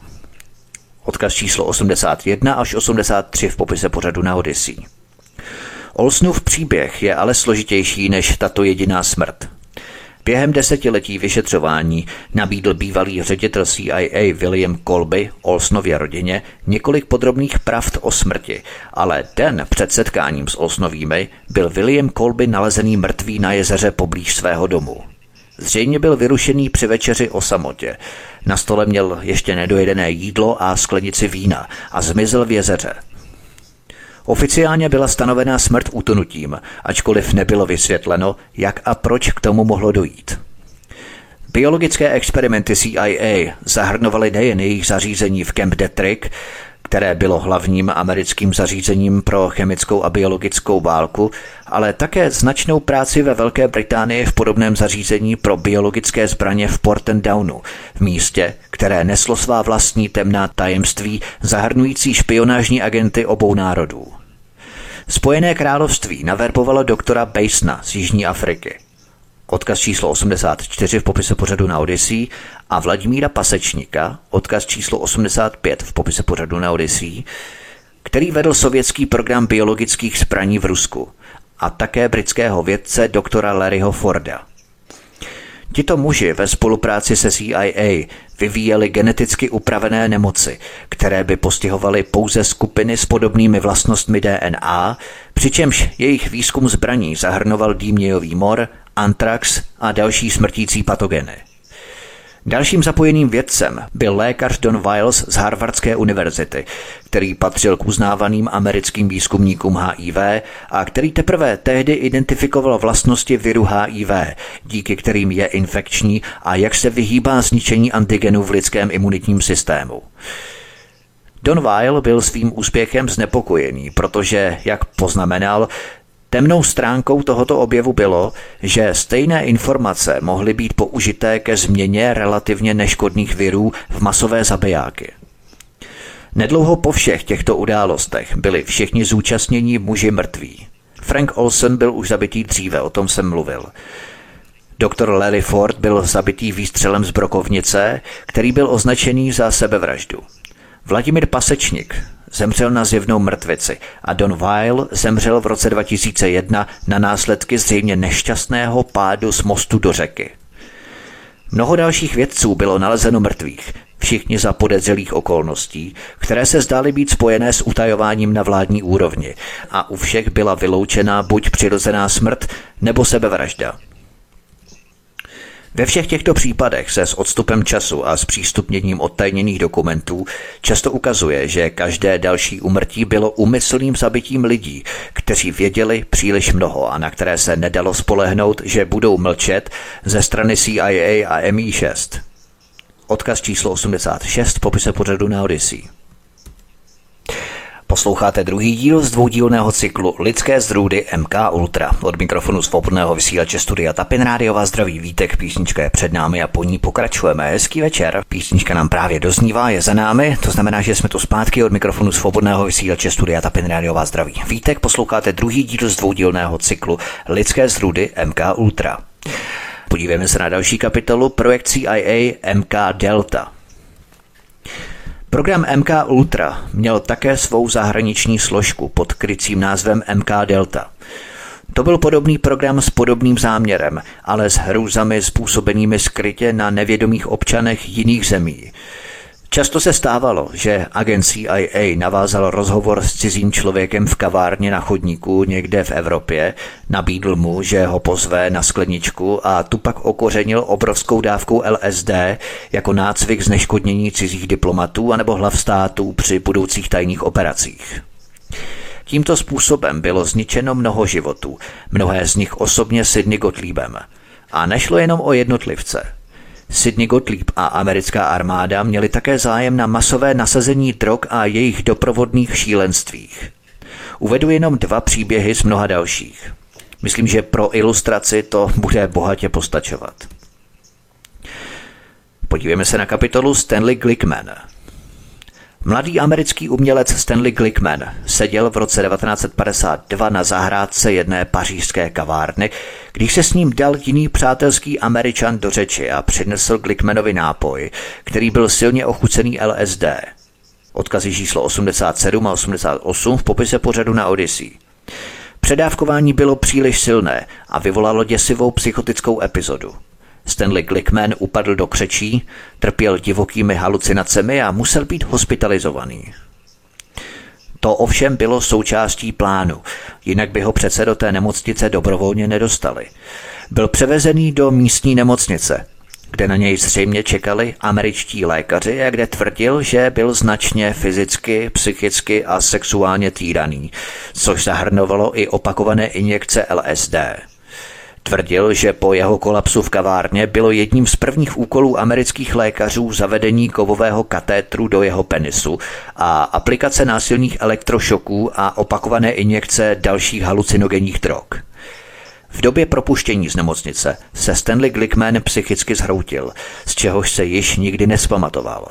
Odkaz číslo 81 až 83 v popise pořadu na Odyssey. Olsnův příběh je ale složitější než tato jediná smrt. Během desetiletí vyšetřování nabídl bývalý ředitel CIA William Colby Olsnově rodině několik podrobných pravd o smrti, ale den před setkáním s Olsnovými byl William Colby nalezený mrtvý na jezeře poblíž svého domu. Zřejmě byl vyrušený při večeři o samotě. Na stole měl ještě nedojedené jídlo a sklenici vína a zmizel v jezeře. Oficiálně byla stanovená smrt utonutím, ačkoliv nebylo vysvětleno, jak a proč k tomu mohlo dojít. Biologické experimenty CIA zahrnovaly nejen jejich zařízení v Camp Detrick, které bylo hlavním americkým zařízením pro chemickou a biologickou válku, ale také značnou práci ve Velké Británii v podobném zařízení pro biologické zbraně v Porten Downu, v místě, které neslo svá vlastní temná tajemství zahrnující špionážní agenty obou národů. Spojené království naverbovalo doktora Basena z Jižní Afriky. Odkaz číslo 84 v popise pořadu na Odyssey a Vladimíra Pasečníka, odkaz číslo 85 v popise pořadu na Odyssey, který vedl sovětský program biologických zbraní v Rusku a také britského vědce doktora Larryho Forda. Tito muži ve spolupráci se CIA vyvíjeli geneticky upravené nemoci, které by postihovaly pouze skupiny s podobnými vlastnostmi DNA, přičemž jejich výzkum zbraní zahrnoval dýmějový mor, antrax a další smrtící patogeny. Dalším zapojeným vědcem byl lékař Don Wiles z Harvardské univerzity, který patřil k uznávaným americkým výzkumníkům HIV a který teprve tehdy identifikoval vlastnosti viru HIV, díky kterým je infekční a jak se vyhýbá zničení antigenů v lidském imunitním systému. Don Weil byl svým úspěchem znepokojený, protože, jak poznamenal, Temnou stránkou tohoto objevu bylo, že stejné informace mohly být použité ke změně relativně neškodných virů v masové zabijáky. Nedlouho po všech těchto událostech byli všichni zúčastnění muži mrtví. Frank Olsen byl už zabitý dříve, o tom jsem mluvil. Doktor Larry Ford byl zabitý výstřelem z brokovnice, který byl označený za sebevraždu. Vladimír Pasečník zemřel na zjevnou mrtvici a Don Weil zemřel v roce 2001 na následky zřejmě nešťastného pádu z mostu do řeky. Mnoho dalších vědců bylo nalezeno mrtvých, všichni za podezřelých okolností, které se zdály být spojené s utajováním na vládní úrovni a u všech byla vyloučena buď přirozená smrt nebo sebevražda. Ve všech těchto případech se s odstupem času a s přístupněním odtajněných dokumentů často ukazuje, že každé další umrtí bylo úmyslným zabitím lidí, kteří věděli příliš mnoho a na které se nedalo spolehnout, že budou mlčet ze strany CIA a MI6. Odkaz číslo 86 v popise pořadu na Odyssey. Posloucháte druhý díl z dvoudílného cyklu Lidské zdrůdy MK Ultra. Od mikrofonu svobodného vysílače Studia Tapin Rádiová zdraví Vítek, písnička je před námi a po ní pokračujeme. Hezký večer, písnička nám právě doznívá, je za námi, to znamená, že jsme tu zpátky od mikrofonu svobodného vysílače Studia Tapin Rádiová zdraví Vítek, posloucháte druhý díl z dvoudílného cyklu Lidské zdrůdy MK Ultra. Podívejme se na další kapitolu Projekt CIA MK Delta. Program MK Ultra měl také svou zahraniční složku pod krycím názvem MK Delta. To byl podobný program s podobným záměrem, ale s hrůzami způsobenými skrytě na nevědomých občanech jiných zemí. Často se stávalo, že agent CIA navázal rozhovor s cizím člověkem v kavárně na chodníku někde v Evropě, nabídl mu, že ho pozve na skleničku a tu pak okořenil obrovskou dávkou LSD jako nácvik zneškodnění cizích diplomatů anebo hlav států při budoucích tajných operacích. Tímto způsobem bylo zničeno mnoho životů, mnohé z nich osobně Sidney Gottliebem. A nešlo jenom o jednotlivce – Sidney Gottlieb a americká armáda měli také zájem na masové nasazení drog a jejich doprovodných šílenstvích. Uvedu jenom dva příběhy z mnoha dalších. Myslím, že pro ilustraci to bude bohatě postačovat. Podívejme se na kapitolu Stanley Glickman – Mladý americký umělec Stanley Glickman seděl v roce 1952 na zahrádce jedné pařížské kavárny, když se s ním dal jiný přátelský američan do řeči a přinesl Glickmanovi nápoj, který byl silně ochucený LSD. Odkazy číslo 87 a 88 v popise pořadu na Odyssey. Předávkování bylo příliš silné a vyvolalo děsivou psychotickou epizodu. Stanley Glickman upadl do křečí, trpěl divokými halucinacemi a musel být hospitalizovaný. To ovšem bylo součástí plánu, jinak by ho přece do té nemocnice dobrovolně nedostali. Byl převezený do místní nemocnice, kde na něj zřejmě čekali američtí lékaři a kde tvrdil, že byl značně fyzicky, psychicky a sexuálně týraný, což zahrnovalo i opakované injekce LSD. Tvrdil, že po jeho kolapsu v kavárně bylo jedním z prvních úkolů amerických lékařů zavedení kovového katétru do jeho penisu a aplikace násilných elektrošoků a opakované injekce dalších halucinogenních drog. V době propuštění z nemocnice se Stanley Glickman psychicky zhroutil, z čehož se již nikdy nespamatoval.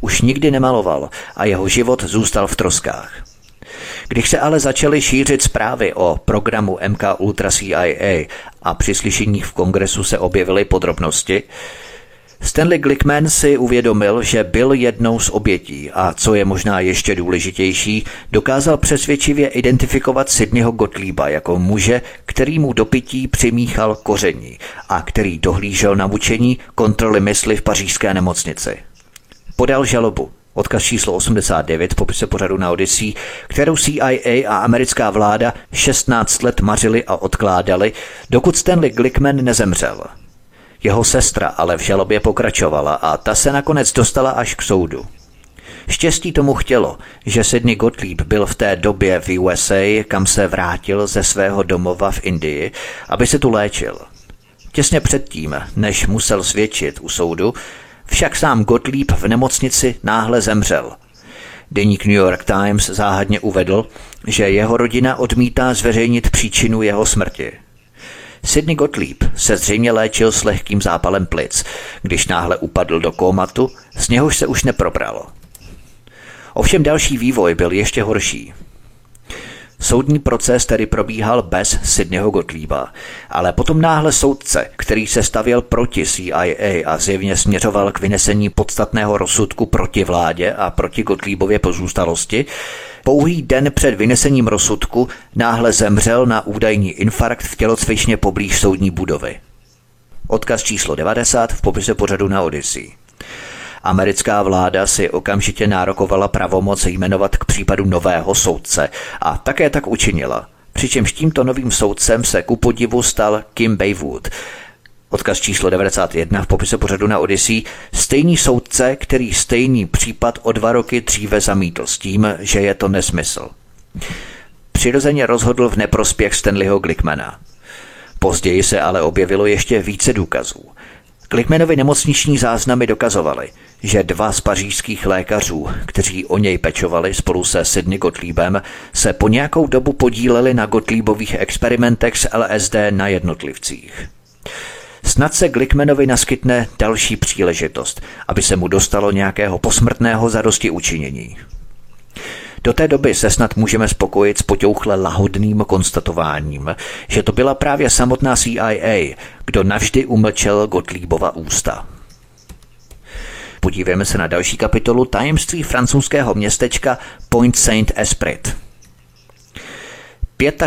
Už nikdy nemaloval a jeho život zůstal v troskách. Když se ale začaly šířit zprávy o programu MK Ultra CIA a při v kongresu se objevily podrobnosti, Stanley Glickman si uvědomil, že byl jednou z obětí a, co je možná ještě důležitější, dokázal přesvědčivě identifikovat Sydneyho Gottlieba jako muže, který mu do pití přimíchal koření a který dohlížel na mučení kontroly mysli v pařížské nemocnici. Podal žalobu. Odkaz číslo 89 v popise pořadu na Odyssey, kterou CIA a americká vláda 16 let mařili a odkládali, dokud Stanley Glickman nezemřel. Jeho sestra ale v žalobě pokračovala a ta se nakonec dostala až k soudu. Štěstí tomu chtělo, že Sidney Gottlieb byl v té době v USA, kam se vrátil ze svého domova v Indii, aby se tu léčil. Těsně předtím, než musel svědčit u soudu, však sám Gottlieb v nemocnici náhle zemřel. Deník New York Times záhadně uvedl, že jeho rodina odmítá zveřejnit příčinu jeho smrti. Sidney Gottlieb se zřejmě léčil s lehkým zápalem plic, když náhle upadl do kómatu, z něhož se už neprobralo. Ovšem další vývoj byl ještě horší. Soudní proces tedy probíhal bez Sydneyho Gottlieba, ale potom náhle soudce, který se stavěl proti CIA a zjevně směřoval k vynesení podstatného rozsudku proti vládě a proti Gottliebově pozůstalosti, pouhý den před vynesením rozsudku náhle zemřel na údajný infarkt v tělocvičně poblíž soudní budovy. Odkaz číslo 90 v popise pořadu na Odyssey. Americká vláda si okamžitě nárokovala pravomoc jmenovat k případu nového soudce a také tak učinila. Přičemž tímto novým soudcem se ku podivu stal Kim Baywood, Odkaz číslo 91 v popise pořadu na Odyssey. Stejný soudce, který stejný případ o dva roky dříve zamítl s tím, že je to nesmysl. Přirozeně rozhodl v neprospěch Stanleyho Glickmana. Později se ale objevilo ještě více důkazů. Glickmanovi nemocniční záznamy dokazovaly, že dva z pařížských lékařů, kteří o něj pečovali spolu se Sidney Gottliebem, se po nějakou dobu podíleli na Gottliebových experimentech s LSD na jednotlivcích. Snad se Glickmanovi naskytne další příležitost, aby se mu dostalo nějakého posmrtného zadosti učinění. Do té doby se snad můžeme spokojit s potěuchle lahodným konstatováním, že to byla právě samotná CIA, kdo navždy umlčel Gottliebova ústa. Podívejme se na další kapitolu tajemství francouzského městečka Point Saint-Esprit.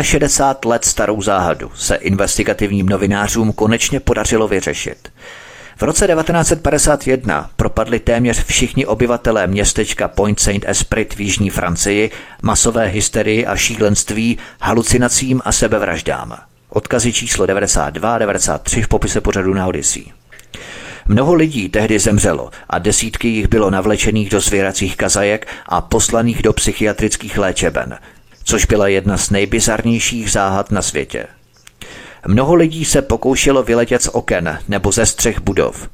65 let starou záhadu se investigativním novinářům konečně podařilo vyřešit. V roce 1951 propadli téměř všichni obyvatelé městečka Point Saint-Esprit v jižní Francii masové hysterii a šílenství, halucinacím a sebevraždám. Odkazy číslo 92 93 v popise pořadu na Odyssey. Mnoho lidí tehdy zemřelo a desítky jich bylo navlečených do svěracích kazajek a poslaných do psychiatrických léčeben, což byla jedna z nejbizarnějších záhad na světě. Mnoho lidí se pokoušelo vyletět z oken nebo ze střech budov.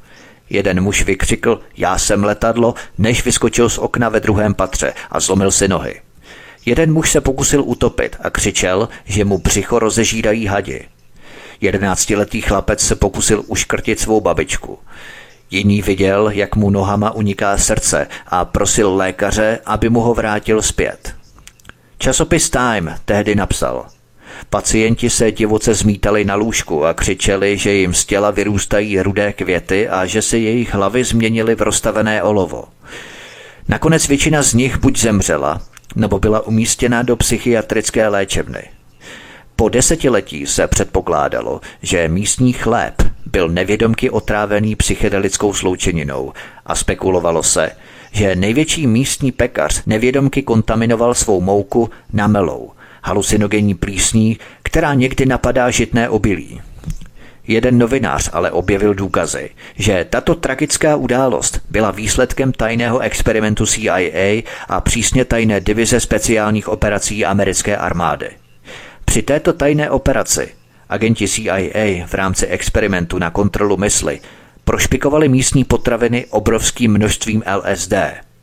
Jeden muž vykřikl, já jsem letadlo, než vyskočil z okna ve druhém patře a zlomil si nohy. Jeden muž se pokusil utopit a křičel, že mu břicho rozežírají hadi. Jedenáctiletý chlapec se pokusil uškrtit svou babičku. Jiný viděl, jak mu nohama uniká srdce a prosil lékaře, aby mu ho vrátil zpět. Časopis Time tehdy napsal Pacienti se divoce zmítali na lůžku a křičeli, že jim z těla vyrůstají rudé květy a že se jejich hlavy změnily v roztavené olovo. Nakonec většina z nich buď zemřela, nebo byla umístěna do psychiatrické léčebny. Po desetiletí se předpokládalo, že místní chléb byl nevědomky otrávený psychedelickou sloučeninou a spekulovalo se, že největší místní pekař nevědomky kontaminoval svou mouku namelou, halucinogenní plísní, která někdy napadá žitné obilí. Jeden novinář ale objevil důkazy, že tato tragická událost byla výsledkem tajného experimentu CIA a přísně tajné divize speciálních operací americké armády. Při této tajné operaci agenti CIA v rámci experimentu na kontrolu mysli prošpikovali místní potraviny obrovským množstvím LSD.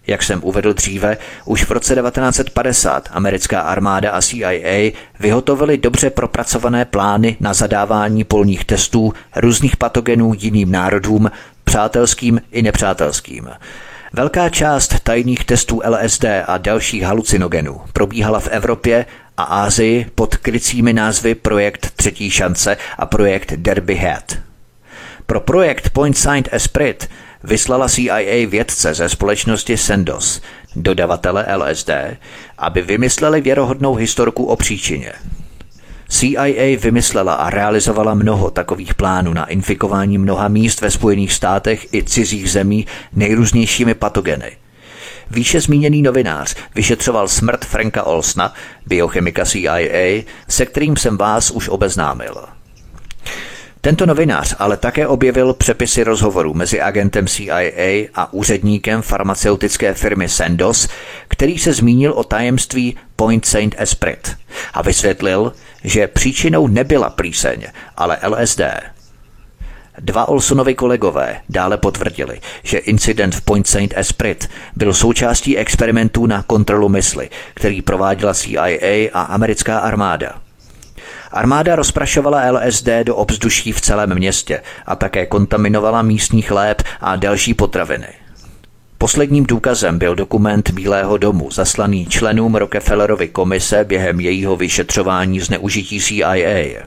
Jak jsem uvedl dříve, už v roce 1950 americká armáda a CIA vyhotovili dobře propracované plány na zadávání polních testů různých patogenů jiným národům, přátelským i nepřátelským. Velká část tajných testů LSD a dalších halucinogenů probíhala v Evropě a Ázii pod krycími názvy Projekt Třetí šance a Projekt Derby Head. Pro projekt Point Saint Esprit vyslala CIA vědce ze společnosti Sendos, dodavatele LSD, aby vymysleli věrohodnou historku o příčině. CIA vymyslela a realizovala mnoho takových plánů na infikování mnoha míst ve Spojených státech i cizích zemí nejrůznějšími patogeny. Výše zmíněný novinář vyšetřoval smrt Franka Olsna, biochemika CIA, se kterým jsem vás už obeznámil. Tento novinář ale také objevil přepisy rozhovorů mezi agentem CIA a úředníkem farmaceutické firmy Sandoz, který se zmínil o tajemství Point Saint Esprit a vysvětlil, že příčinou nebyla plíseň, ale LSD. Dva Olsonovi kolegové dále potvrdili, že incident v Point Saint Esprit byl součástí experimentů na kontrolu mysli, který prováděla CIA a americká armáda. Armáda rozprašovala LSD do obzduší v celém městě a také kontaminovala místní chléb a další potraviny. Posledním důkazem byl dokument Bílého domu, zaslaný členům Rockefellerovy komise během jejího vyšetřování zneužití CIA.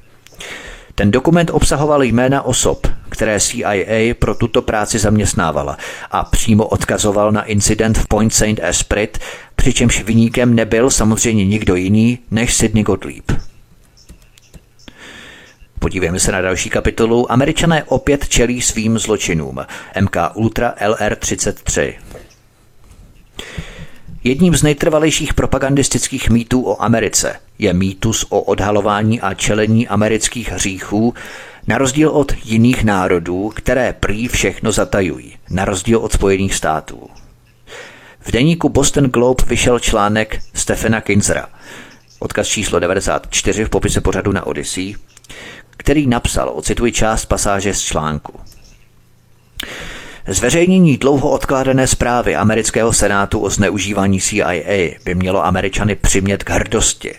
Ten dokument obsahoval jména osob, které CIA pro tuto práci zaměstnávala a přímo odkazoval na incident v Point Saint Esprit, přičemž vyníkem nebyl samozřejmě nikdo jiný než Sidney Gottlieb. Podívejme se na další kapitolu. Američané opět čelí svým zločinům. MK Ultra LR-33. Jedním z nejtrvalejších propagandistických mýtů o Americe je mýtus o odhalování a čelení amerických hříchů, na rozdíl od jiných národů, které prý všechno zatajují, na rozdíl od Spojených států. V deníku Boston Globe vyšel článek Stefana Kinzera, odkaz číslo 94 v popise pořadu na Odyssey, který napsal, ocituji část pasáže z článku. Zveřejnění dlouho odkládané zprávy amerického senátu o zneužívání CIA by mělo Američany přimět k hrdosti.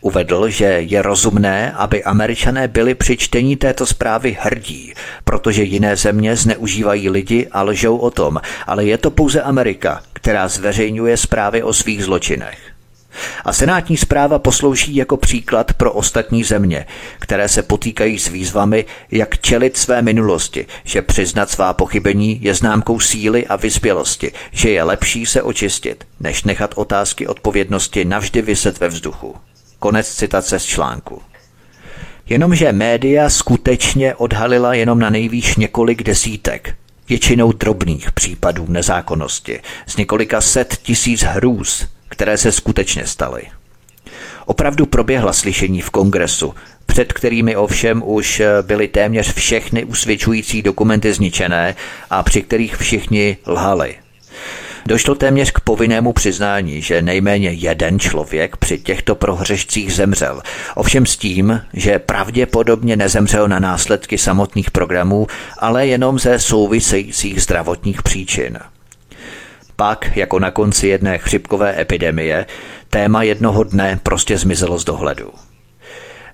Uvedl, že je rozumné, aby Američané byli při čtení této zprávy hrdí, protože jiné země zneužívají lidi a lžou o tom, ale je to pouze Amerika, která zveřejňuje zprávy o svých zločinech. A senátní zpráva poslouží jako příklad pro ostatní země, které se potýkají s výzvami, jak čelit své minulosti, že přiznat svá pochybení je známkou síly a vyspělosti, že je lepší se očistit, než nechat otázky odpovědnosti navždy vyset ve vzduchu. Konec citace z článku. Jenomže média skutečně odhalila jenom na nejvýš několik desítek, většinou drobných případů nezákonnosti, z několika set tisíc hrůz, které se skutečně staly. Opravdu proběhla slyšení v kongresu, před kterými ovšem už byly téměř všechny usvědčující dokumenty zničené a při kterých všichni lhali. Došlo téměř k povinnému přiznání, že nejméně jeden člověk při těchto prohřešcích zemřel. Ovšem s tím, že pravděpodobně nezemřel na následky samotných programů, ale jenom ze souvisejících zdravotních příčin. Pak, jako na konci jedné chřipkové epidemie, téma jednoho dne prostě zmizelo z dohledu.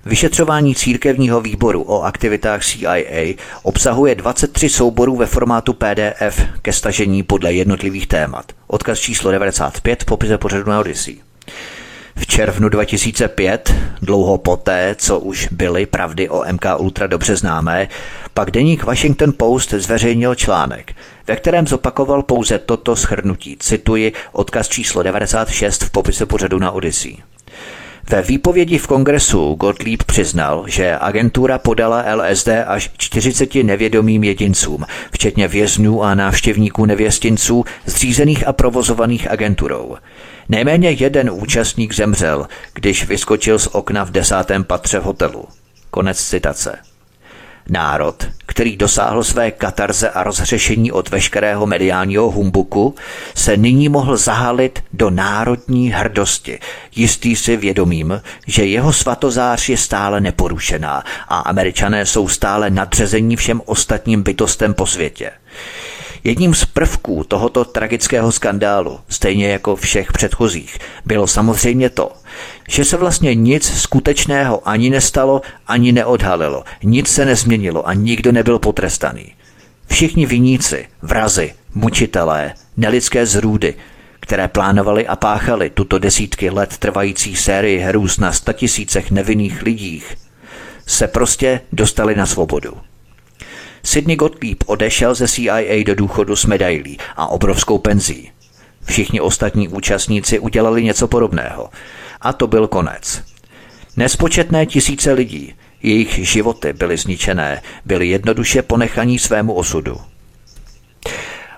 Vyšetřování církevního výboru o aktivitách CIA obsahuje 23 souborů ve formátu PDF ke stažení podle jednotlivých témat. Odkaz číslo 95 v popise pořadu na Odyssey. V červnu 2005, dlouho poté, co už byly pravdy o MK Ultra dobře známé, pak deník Washington Post zveřejnil článek, ve kterém zopakoval pouze toto schrnutí. Cituji odkaz číslo 96 v popise pořadu na Odyssey. Ve výpovědi v kongresu Gottlieb přiznal, že agentura podala LSD až 40 nevědomým jedincům, včetně vězňů a návštěvníků nevěstinců, zřízených a provozovaných agenturou. Nejméně jeden účastník zemřel, když vyskočil z okna v desátém patře hotelu. Konec citace. Národ, který dosáhl své katarze a rozřešení od veškerého mediálního humbuku, se nyní mohl zahalit do národní hrdosti, jistý si vědomím, že jeho svatozář je stále neporušená a američané jsou stále nadřezení všem ostatním bytostem po světě. Jedním z prvků tohoto tragického skandálu, stejně jako všech předchozích, bylo samozřejmě to, že se vlastně nic skutečného ani nestalo, ani neodhalilo, nic se nezměnilo a nikdo nebyl potrestaný. Všichni viníci, vrazy, mučitelé, nelidské zrůdy, které plánovali a páchali tuto desítky let trvající sérii hrůz na statisícech nevinných lidích, se prostě dostali na svobodu. Sidney Gottlieb odešel ze CIA do důchodu s medailí a obrovskou penzí. Všichni ostatní účastníci udělali něco podobného. A to byl konec. Nespočetné tisíce lidí, jejich životy byly zničené, byly jednoduše ponechaní svému osudu.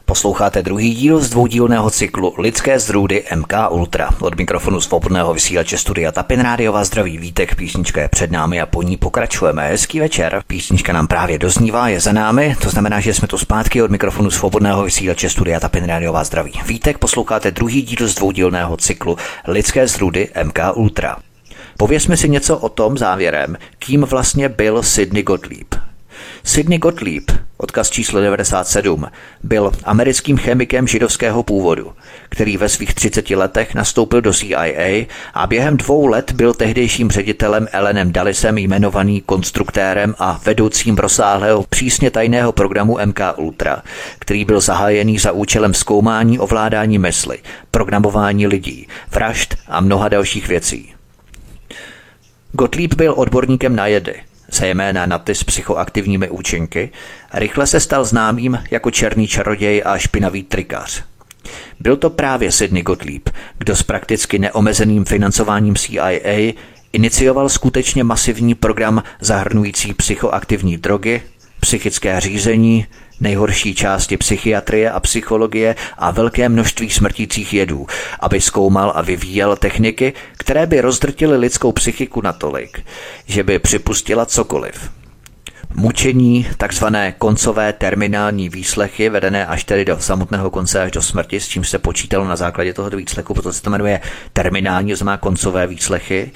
Posloucháte druhý díl z dvoudílného cyklu Lidské zdrůdy MK Ultra. Od mikrofonu svobodného vysílače Studia Tapin Rádiová zdraví Vítek, písnička je před námi a po ní pokračujeme. Hezký večer, písnička nám právě doznívá, je za námi, to znamená, že jsme tu zpátky od mikrofonu svobodného vysílače Studia Tapin Rádiová zdraví. Vítek, posloucháte druhý díl z dvoudílného cyklu Lidské zdrůdy MK Ultra. Povězme si něco o tom závěrem, kým vlastně byl Sidney Gottlieb. Sidney Gottlieb, odkaz číslo 97, byl americkým chemikem židovského původu, který ve svých 30 letech nastoupil do CIA a během dvou let byl tehdejším ředitelem Elenem Dalisem jmenovaný konstruktérem a vedoucím rozsáhlého přísně tajného programu MK Ultra, který byl zahájený za účelem zkoumání ovládání mysli, programování lidí, vražd a mnoha dalších věcí. Gottlieb byl odborníkem na jedy, zejména na ty s psychoaktivními účinky, rychle se stal známým jako černý čaroděj a špinavý trikař. Byl to právě Sidney Gottlieb, kdo s prakticky neomezeným financováním CIA inicioval skutečně masivní program zahrnující psychoaktivní drogy, psychické řízení, nejhorší části psychiatrie a psychologie a velké množství smrtících jedů, aby zkoumal a vyvíjel techniky, které by rozdrtily lidskou psychiku natolik, že by připustila cokoliv. Mučení, takzvané koncové terminální výslechy, vedené až tedy do samotného konce, až do smrti, s čím se počítalo na základě toho výslechu, protože se to jmenuje terminální, znamená koncové výslechy,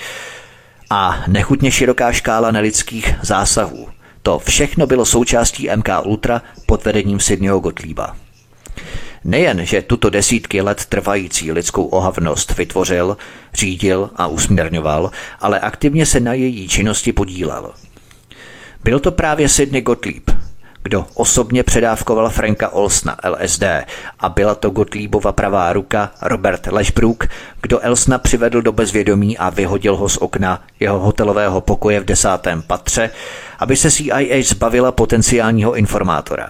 a nechutně široká škála nelidských zásahů – to všechno bylo součástí MK Ultra pod vedením Sidneyho Gottlieba. Nejen, že tuto desítky let trvající lidskou ohavnost vytvořil, řídil a usměrňoval, ale aktivně se na její činnosti podílel. Byl to právě Sidney Gottlieb, kdo osobně předávkoval Franka Olsna LSD a byla to Gottliebova pravá ruka Robert Lešbrook, kdo Elsna přivedl do bezvědomí a vyhodil ho z okna jeho hotelového pokoje v desátém patře, aby se CIA zbavila potenciálního informátora.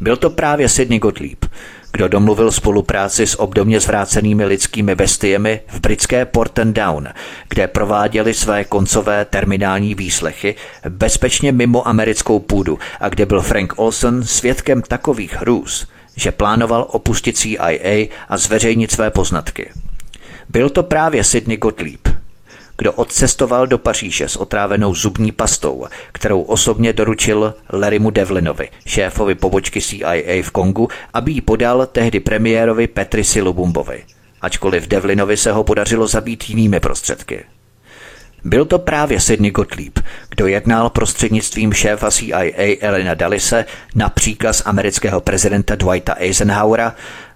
Byl to právě Sidney Gottlieb, kdo domluvil spolupráci s obdobně zvrácenými lidskými bestiemi v britské Porten Down, kde prováděli své koncové terminální výslechy bezpečně mimo americkou půdu a kde byl Frank Olson svědkem takových hrůz, že plánoval opustit CIA a zveřejnit své poznatky. Byl to právě Sidney Gottlieb, kdo odcestoval do Paříže s otrávenou zubní pastou, kterou osobně doručil Larrymu Devlinovi, šéfovi pobočky CIA v Kongu, aby ji podal tehdy premiérovi Petrisi Lubumbovi. Ačkoliv Devlinovi se ho podařilo zabít jinými prostředky. Byl to právě Sidney Gottlieb, kdo jednal prostřednictvím šéfa CIA Elena Dallise na příkaz amerického prezidenta Dwighta Eisenhowera,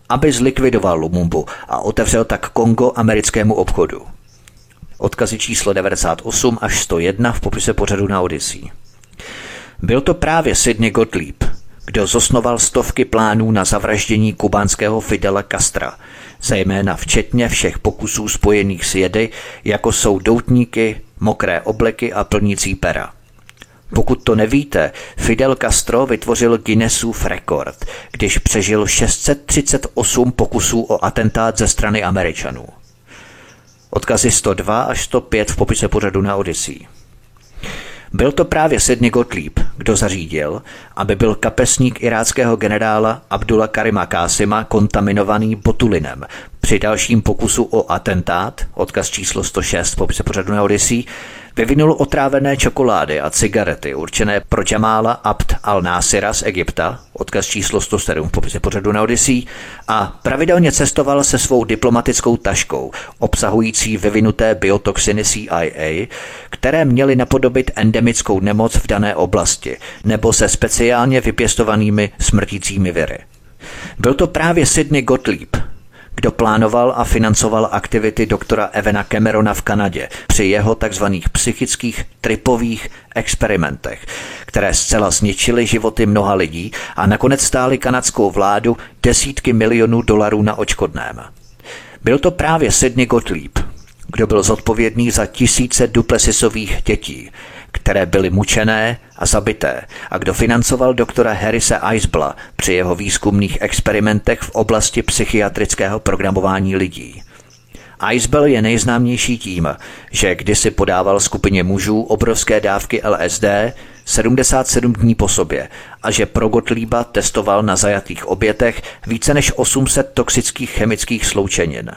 aby zlikvidoval Lumumbu a otevřel tak Kongo americkému obchodu. Odkazy číslo 98 až 101 v popise pořadu na Odyssey. Byl to právě Sidney Gottlieb, kdo zosnoval stovky plánů na zavraždění kubánského Fidela Castra, zejména včetně všech pokusů spojených s jedy, jako jsou doutníky, mokré obleky a plnící pera. Pokud to nevíte, Fidel Castro vytvořil Guinnessův rekord, když přežil 638 pokusů o atentát ze strany Američanů. Odkazy 102 až 105 v popise pořadu na Odyssey. Byl to právě Sidney Gottlieb, kdo zařídil, aby byl kapesník iráckého generála Abdullah Karima Kásima kontaminovaný botulinem. Při dalším pokusu o atentát, odkaz číslo 106 v popise pořadu na Odyssey, vyvinul otrávené čokolády a cigarety určené pro Jamala Abd al-Nasira z Egypta, odkaz číslo 107 v popise pořadu na Odyssey, a pravidelně cestoval se svou diplomatickou taškou, obsahující vyvinuté biotoxiny CIA, které měly napodobit endemickou nemoc v dané oblasti, nebo se speciálně vypěstovanými smrtícími viry. Byl to právě Sidney Gottlieb, kdo plánoval a financoval aktivity doktora Evena Camerona v Kanadě při jeho takzvaných psychických tripových experimentech, které zcela zničily životy mnoha lidí a nakonec stály kanadskou vládu desítky milionů dolarů na očkodném. Byl to právě Sidney Gottlieb, kdo byl zodpovědný za tisíce duplesisových dětí, které byly mučené a zabité a kdo financoval doktora Harrise Eisbla při jeho výzkumných experimentech v oblasti psychiatrického programování lidí. Eisbel je nejznámější tím, že kdysi podával skupině mužů obrovské dávky LSD 77 dní po sobě a že pro Gottlieba testoval na zajatých obětech více než 800 toxických chemických sloučenin.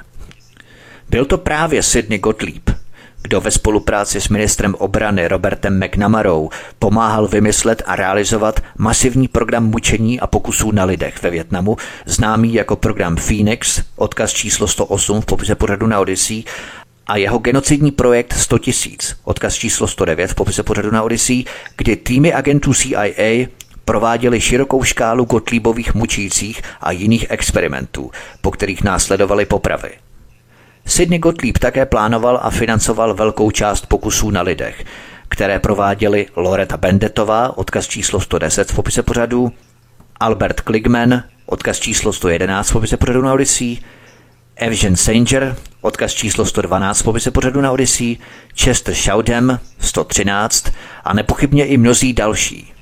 Byl to právě Sidney Gottlieb, kdo ve spolupráci s ministrem obrany Robertem McNamarou pomáhal vymyslet a realizovat masivní program mučení a pokusů na lidech ve Větnamu, známý jako program Phoenix, odkaz číslo 108 v popise pořadu na Odyssey, a jeho genocidní projekt 100 tisíc, odkaz číslo 109 v popise pořadu na Odyssey, kdy týmy agentů CIA prováděli širokou škálu Gottliebových mučících a jiných experimentů, po kterých následovaly popravy. Sidney Gottlieb také plánoval a financoval velkou část pokusů na lidech, které prováděli Loreta Bendetová, odkaz číslo 110 v popise pořadu, Albert Kligman, odkaz číslo 111 v popise pořadu na Odyssey, Evgen Sanger, odkaz číslo 112 v popise pořadu na Odyssey, Chester Shoudem 113 a nepochybně i mnozí další.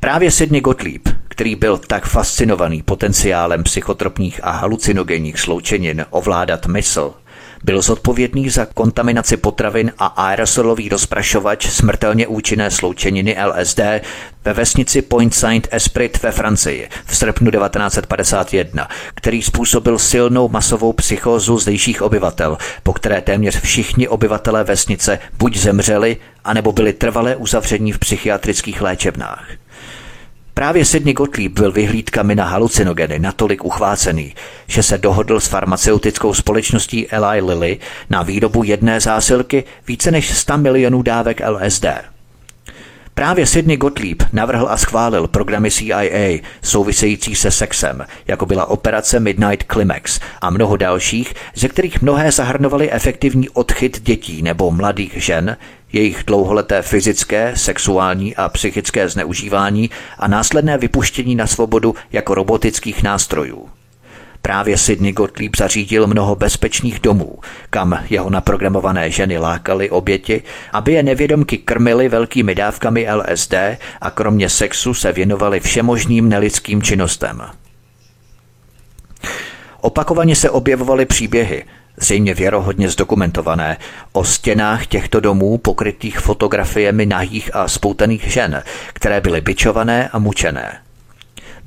Právě Sidney Gottlieb který byl tak fascinovaný potenciálem psychotropních a halucinogenních sloučenin ovládat mysl, byl zodpovědný za kontaminaci potravin a aerosolový rozprašovač smrtelně účinné sloučeniny LSD ve vesnici Point Saint-Esprit ve Francii v srpnu 1951, který způsobil silnou masovou psychózu zdejších obyvatel, po které téměř všichni obyvatelé vesnice buď zemřeli, anebo byli trvalé uzavření v psychiatrických léčebnách. Právě Sidney Gottlieb byl vyhlídkami na halucinogeny natolik uchvácený, že se dohodl s farmaceutickou společností Eli Lilly na výrobu jedné zásilky více než 100 milionů dávek LSD. Právě Sidney Gottlieb navrhl a schválil programy CIA související se sexem, jako byla operace Midnight Climax a mnoho dalších, ze kterých mnohé zahrnovaly efektivní odchyt dětí nebo mladých žen, jejich dlouholeté fyzické, sexuální a psychické zneužívání a následné vypuštění na svobodu jako robotických nástrojů. Právě Sidney Gottlieb zařídil mnoho bezpečných domů, kam jeho naprogramované ženy lákaly oběti, aby je nevědomky krmily velkými dávkami LSD a kromě sexu se věnovali všemožným nelidským činnostem. Opakovaně se objevovaly příběhy, zřejmě věrohodně zdokumentované, o stěnách těchto domů pokrytých fotografiemi nahých a spoutaných žen, které byly bičované a mučené.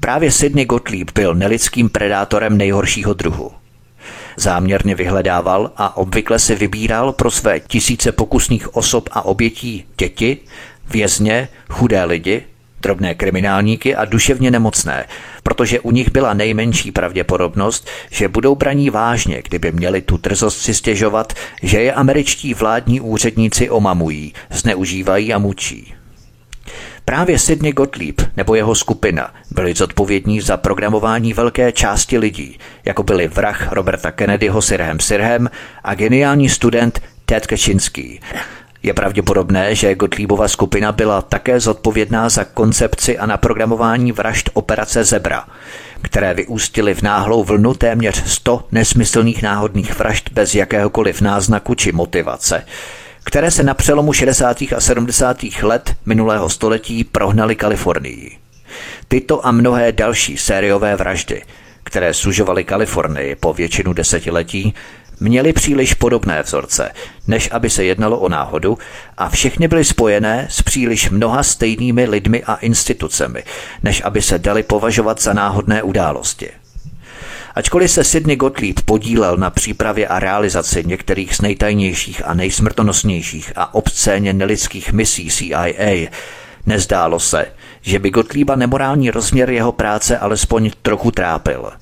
Právě Sidney Gottlieb byl nelidským predátorem nejhoršího druhu. Záměrně vyhledával a obvykle si vybíral pro své tisíce pokusných osob a obětí děti, vězně, chudé lidi, drobné kriminálníky a duševně nemocné, protože u nich byla nejmenší pravděpodobnost, že budou braní vážně, kdyby měli tu drzost si stěžovat, že je američtí vládní úředníci omamují, zneužívají a mučí. Právě Sidney Gottlieb nebo jeho skupina byli zodpovědní za programování velké části lidí, jako byli vrah Roberta Kennedyho Sirhem Sirhem a geniální student Ted Kaczynski. Je pravděpodobné, že Gottliebova skupina byla také zodpovědná za koncepci a naprogramování vražd operace Zebra, které vyústily v náhlou vlnu téměř 100 nesmyslných náhodných vražd bez jakéhokoliv náznaku či motivace které se na přelomu 60. a 70. let minulého století prohnaly Kalifornii. Tyto a mnohé další sériové vraždy, které sužovaly Kalifornii po většinu desetiletí, měly příliš podobné vzorce, než aby se jednalo o náhodu a všechny byly spojené s příliš mnoha stejnými lidmi a institucemi, než aby se dali považovat za náhodné události. Ačkoliv se Sidney Gottlieb podílel na přípravě a realizaci některých z nejtajnějších a nejsmrtonosnějších a obscéně nelidských misí CIA, nezdálo se, že by Gottlieba nemorální rozměr jeho práce alespoň trochu trápil –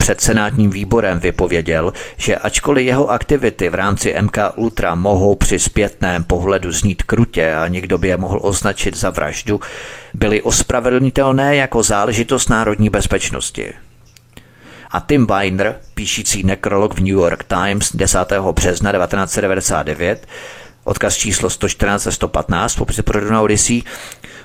před senátním výborem vypověděl, že ačkoliv jeho aktivity v rámci MK Ultra mohou při zpětném pohledu znít krutě a někdo by je mohl označit za vraždu, byly ospravedlnitelné jako záležitost národní bezpečnosti. A Tim Weiner, píšící nekrolog v New York Times 10. března 1999, odkaz číslo 114 a 115 po pro Odyssey,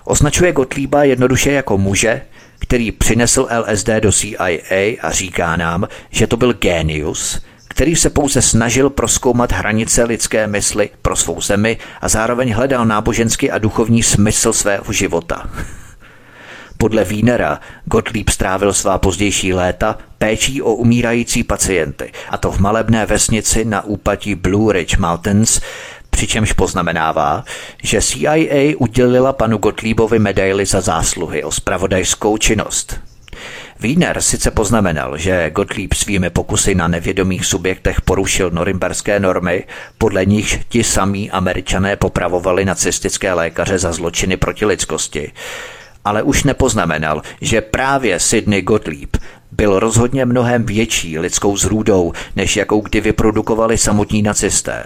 označuje Gottlieba jednoduše jako muže, který přinesl LSD do CIA a říká nám, že to byl génius, který se pouze snažil proskoumat hranice lidské mysli pro svou zemi a zároveň hledal náboženský a duchovní smysl svého života. Podle Wienera Gottlieb strávil svá pozdější léta péčí o umírající pacienty, a to v malebné vesnici na úpatí Blue Ridge Mountains, přičemž poznamenává, že CIA udělila panu Gottliebovi medaily za zásluhy o spravodajskou činnost. Wiener sice poznamenal, že Gottlieb svými pokusy na nevědomých subjektech porušil norimberské normy, podle nich ti samí američané popravovali nacistické lékaře za zločiny proti lidskosti, ale už nepoznamenal, že právě Sidney Gottlieb byl rozhodně mnohem větší lidskou zrůdou, než jakou kdy vyprodukovali samotní nacisté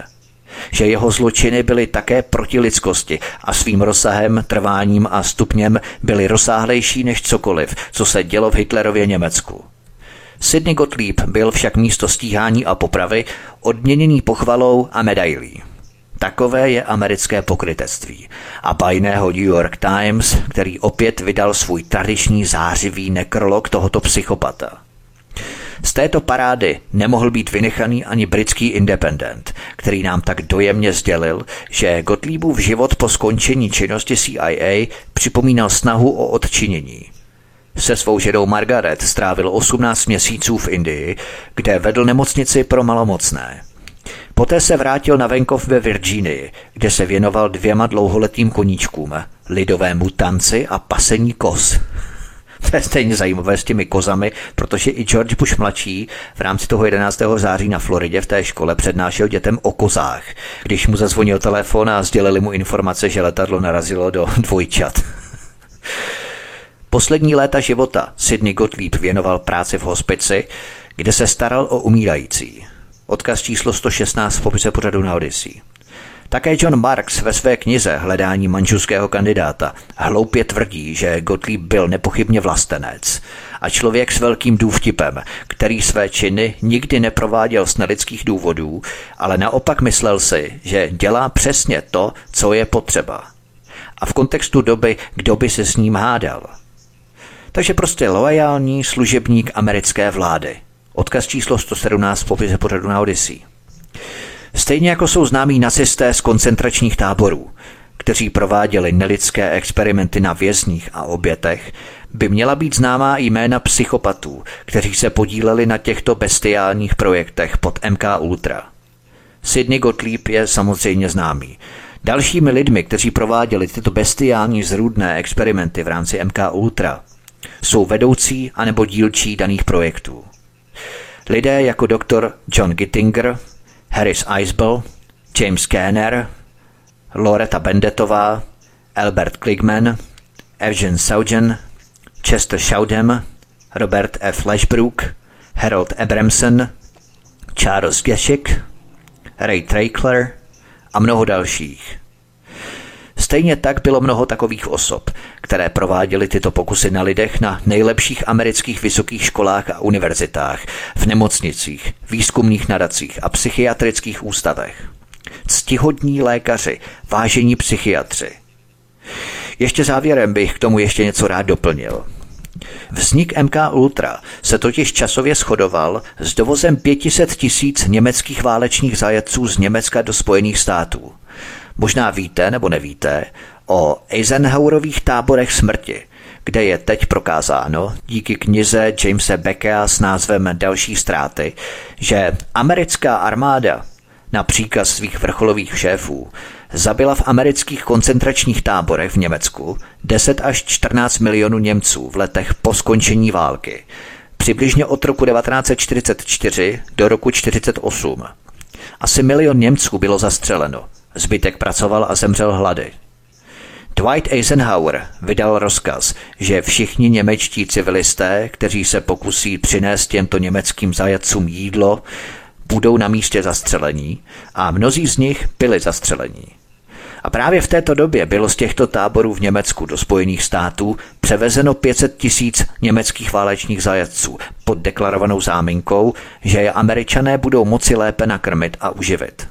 že jeho zločiny byly také proti lidskosti a svým rozsahem, trváním a stupněm byly rozsáhlejší než cokoliv, co se dělo v Hitlerově Německu. Sidney Gottlieb byl však místo stíhání a popravy odměněný pochvalou a medailí. Takové je americké pokrytectví. A bajného New York Times, který opět vydal svůj tradiční zářivý nekrolog tohoto psychopata – z této parády nemohl být vynechaný ani britský independent, který nám tak dojemně sdělil, že Gottliebův život po skončení činnosti CIA připomínal snahu o odčinění. Se svou ženou Margaret strávil 18 měsíců v Indii, kde vedl nemocnici pro malomocné. Poté se vrátil na venkov ve Virginii, kde se věnoval dvěma dlouholetým koníčkům, lidovému tanci a pasení kos. To je stejně zajímavé s těmi kozami, protože i George Bush mladší v rámci toho 11. září na Floridě v té škole přednášel dětem o kozách, když mu zazvonil telefon a sdělili mu informace, že letadlo narazilo do dvojčat. Poslední léta života Sidney Gottlieb věnoval práci v hospici, kde se staral o umírající. Odkaz číslo 116 v popise pořadu na Odyssey. Také John Marks ve své knize Hledání manželského kandidáta hloupě tvrdí, že Gottlieb byl nepochybně vlastenec a člověk s velkým důvtipem, který své činy nikdy neprováděl z nelidských důvodů, ale naopak myslel si, že dělá přesně to, co je potřeba. A v kontextu doby, kdo by se s ním hádal. Takže prostě loajální služebník americké vlády. Odkaz číslo 117 v popise pořadu na Odyssey. Stejně jako jsou známí nacisté z koncentračních táborů, kteří prováděli nelidské experimenty na vězních a obětech, by měla být známá jména psychopatů, kteří se podíleli na těchto bestiálních projektech pod MK Ultra. Sidney Gottlieb je samozřejmě známý. Dalšími lidmi, kteří prováděli tyto bestiální zrůdné experimenty v rámci MK Ultra, jsou vedoucí anebo dílčí daných projektů. Lidé jako doktor John Gittinger, Harris Eisbell, James Kenner, Loretta Bendetová, Albert Kligman, Evgen Saugen, Chester Shaudem, Robert F. Lashbrook, Harold Abramson, Charles Geshik, Ray Trackler a mnoho dalších. Stejně tak bylo mnoho takových osob, které prováděly tyto pokusy na lidech na nejlepších amerických vysokých školách a univerzitách, v nemocnicích, výzkumných nadacích a psychiatrických ústavech. Ctihodní lékaři, vážení psychiatři. Ještě závěrem bych k tomu ještě něco rád doplnil. Vznik MK Ultra se totiž časově shodoval s dovozem 500 tisíc německých válečných zajatců z Německa do Spojených států. Možná víte nebo nevíte o Eisenhowerových táborech smrti, kde je teď prokázáno díky knize Jamesa Beckera s názvem Další ztráty, že americká armáda na příkaz svých vrcholových šéfů zabila v amerických koncentračních táborech v Německu 10 až 14 milionů Němců v letech po skončení války, přibližně od roku 1944 do roku 1948. Asi milion Němců bylo zastřeleno, zbytek pracoval a zemřel hlady. Dwight Eisenhower vydal rozkaz, že všichni němečtí civilisté, kteří se pokusí přinést těmto německým zajatcům jídlo, budou na místě zastřelení a mnozí z nich byli zastřelení. A právě v této době bylo z těchto táborů v Německu do Spojených států převezeno 500 tisíc německých válečných zajatců pod deklarovanou záminkou, že je američané budou moci lépe nakrmit a uživit.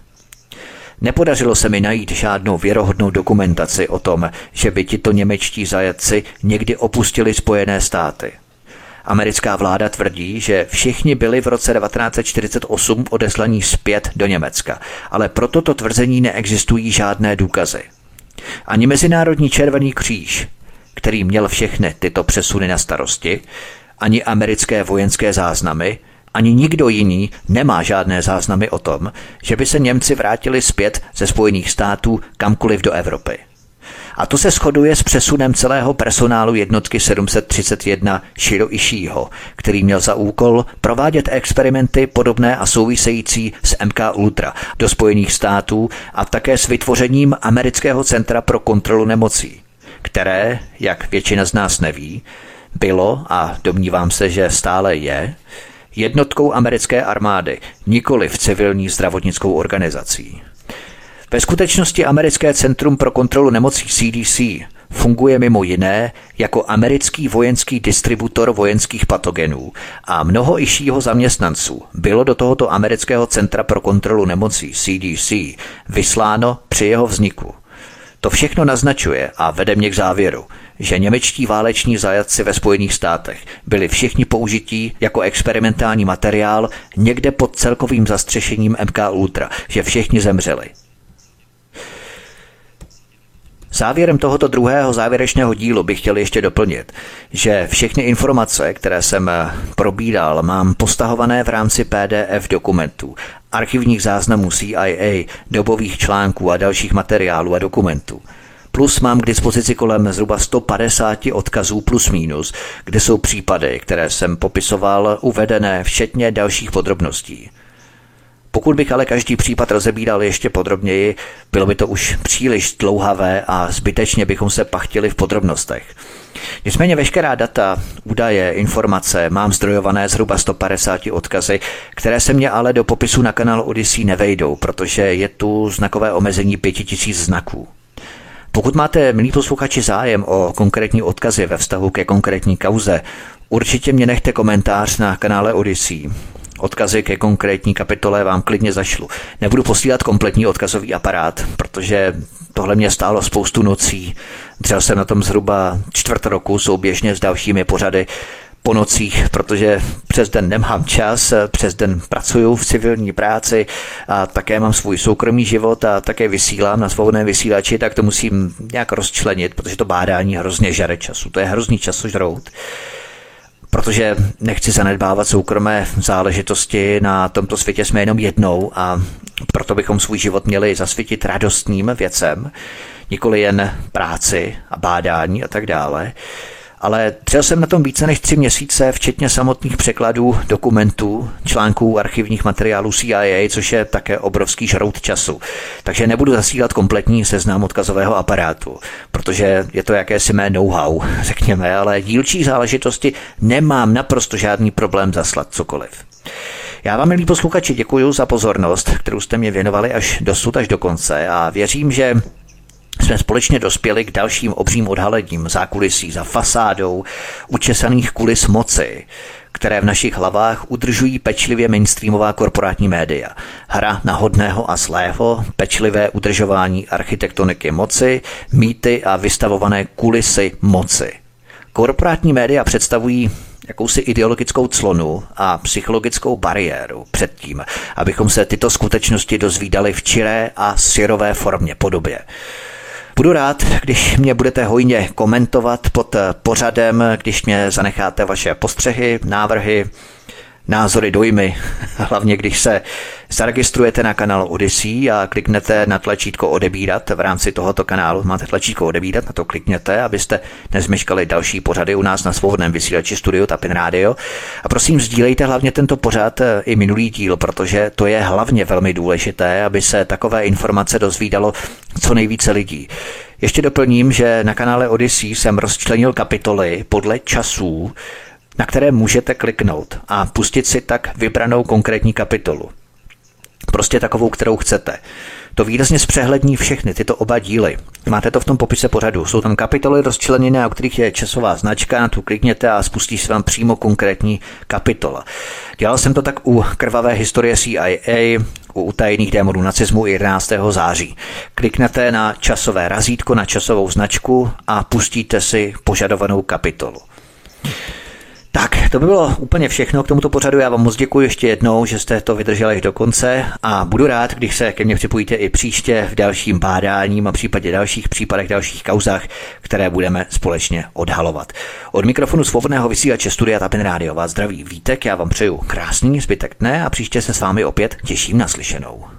Nepodařilo se mi najít žádnou věrohodnou dokumentaci o tom, že by tito němečtí zajatci někdy opustili Spojené státy. Americká vláda tvrdí, že všichni byli v roce 1948 odeslaní zpět do Německa, ale pro toto tvrzení neexistují žádné důkazy. Ani Mezinárodní červený kříž, který měl všechny tyto přesuny na starosti, ani americké vojenské záznamy, ani nikdo jiný nemá žádné záznamy o tom, že by se Němci vrátili zpět ze Spojených států kamkoliv do Evropy. A to se shoduje s přesunem celého personálu jednotky 731 Shiro Ishiiho, který měl za úkol provádět experimenty podobné a související s MK Ultra do Spojených států a také s vytvořením Amerického centra pro kontrolu nemocí, které, jak většina z nás neví, bylo a domnívám se, že stále je, jednotkou americké armády, nikoli v civilní zdravotnickou organizací. Ve skutečnosti Americké centrum pro kontrolu nemocí CDC funguje mimo jiné jako americký vojenský distributor vojenských patogenů a mnoho išího zaměstnanců bylo do tohoto amerického centra pro kontrolu nemocí CDC vysláno při jeho vzniku. To všechno naznačuje a vede mě k závěru, že němečtí váleční zajatci ve Spojených státech byli všichni použití jako experimentální materiál někde pod celkovým zastřešením MK Ultra, že všichni zemřeli. Závěrem tohoto druhého závěrečného dílu bych chtěl ještě doplnit, že všechny informace, které jsem probíral, mám postahované v rámci PDF dokumentů, archivních záznamů CIA, dobových článků a dalších materiálů a dokumentů. Plus mám k dispozici kolem zhruba 150 odkazů plus minus, kde jsou případy, které jsem popisoval, uvedené včetně dalších podrobností. Pokud bych ale každý případ rozebíral ještě podrobněji, bylo by to už příliš dlouhavé a zbytečně bychom se pachtili v podrobnostech. Nicméně veškerá data, údaje, informace mám zdrojované zhruba 150 odkazy, které se mě ale do popisu na kanálu Odyssey nevejdou, protože je tu znakové omezení 5000 znaků. Pokud máte, milí posluchači, zájem o konkrétní odkazy ve vztahu ke konkrétní kauze, určitě mě nechte komentář na kanále Odyssey. Odkazy ke konkrétní kapitole vám klidně zašlu. Nebudu posílat kompletní odkazový aparát, protože tohle mě stálo spoustu nocí. Dřel jsem na tom zhruba čtvrt roku souběžně s dalšími pořady po nocích, protože přes den nemám čas, přes den pracuju v civilní práci a také mám svůj soukromý život a také vysílám na svobodném vysílači, tak to musím nějak rozčlenit, protože to bádání hrozně žere času. To je hrozný časožrout protože nechci zanedbávat soukromé záležitosti. Na tomto světě jsme jenom jednou a proto bychom svůj život měli zasvětit radostným věcem, nikoli jen práci a bádání a tak dále ale třel jsem na tom více než tři měsíce, včetně samotných překladů, dokumentů, článků, archivních materiálů CIA, což je také obrovský žrout času. Takže nebudu zasílat kompletní seznam odkazového aparátu, protože je to jakési mé know-how, řekněme, ale dílčí záležitosti nemám naprosto žádný problém zaslat cokoliv. Já vám, milí posluchači, děkuji za pozornost, kterou jste mě věnovali až dosud, až do konce a věřím, že jsme společně dospěli k dalším obřím odhalením zákulisí za fasádou učesaných kulis moci, které v našich hlavách udržují pečlivě mainstreamová korporátní média. Hra na hodného a zlého, pečlivé udržování architektoniky moci, mýty a vystavované kulisy moci. Korporátní média představují jakousi ideologickou clonu a psychologickou bariéru před tím, abychom se tyto skutečnosti dozvídali v čiré a syrové formě podobě. Budu rád, když mě budete hojně komentovat pod pořadem, když mě zanecháte vaše postřehy, návrhy, názory, dojmy, hlavně když se zaregistrujete na kanál Odyssey a kliknete na tlačítko odebírat v rámci tohoto kanálu. Máte tlačítko odebírat, na to klikněte, abyste nezmeškali další pořady u nás na svobodném vysílači Studio Tapin Radio. A prosím, sdílejte hlavně tento pořad eh, i minulý díl, protože to je hlavně velmi důležité, aby se takové informace dozvídalo co nejvíce lidí. Ještě doplním, že na kanále Odyssey jsem rozčlenil kapitoly podle časů, na které můžete kliknout a pustit si tak vybranou konkrétní kapitolu. Prostě takovou, kterou chcete. To výrazně zpřehlední všechny tyto oba díly. Máte to v tom popise pořadu. Jsou tam kapitoly rozčleněné, o kterých je časová značka, na tu klikněte a spustí se vám přímo konkrétní kapitola. Dělal jsem to tak u krvavé historie CIA, u utajených démonů nacismu 11. září. Kliknete na časové razítko, na časovou značku a pustíte si požadovanou kapitolu. Tak, to by bylo úplně všechno k tomuto pořadu. Já vám moc děkuji ještě jednou, že jste to vydrželi až do konce a budu rád, když se ke mně připojíte i příště v dalším bádáním a případě dalších případech, dalších kauzách, které budeme společně odhalovat. Od mikrofonu svobodného vysílače Studia Tapin Radio vás zdraví Vítek, já vám přeju krásný zbytek dne a příště se s vámi opět těším na slyšenou.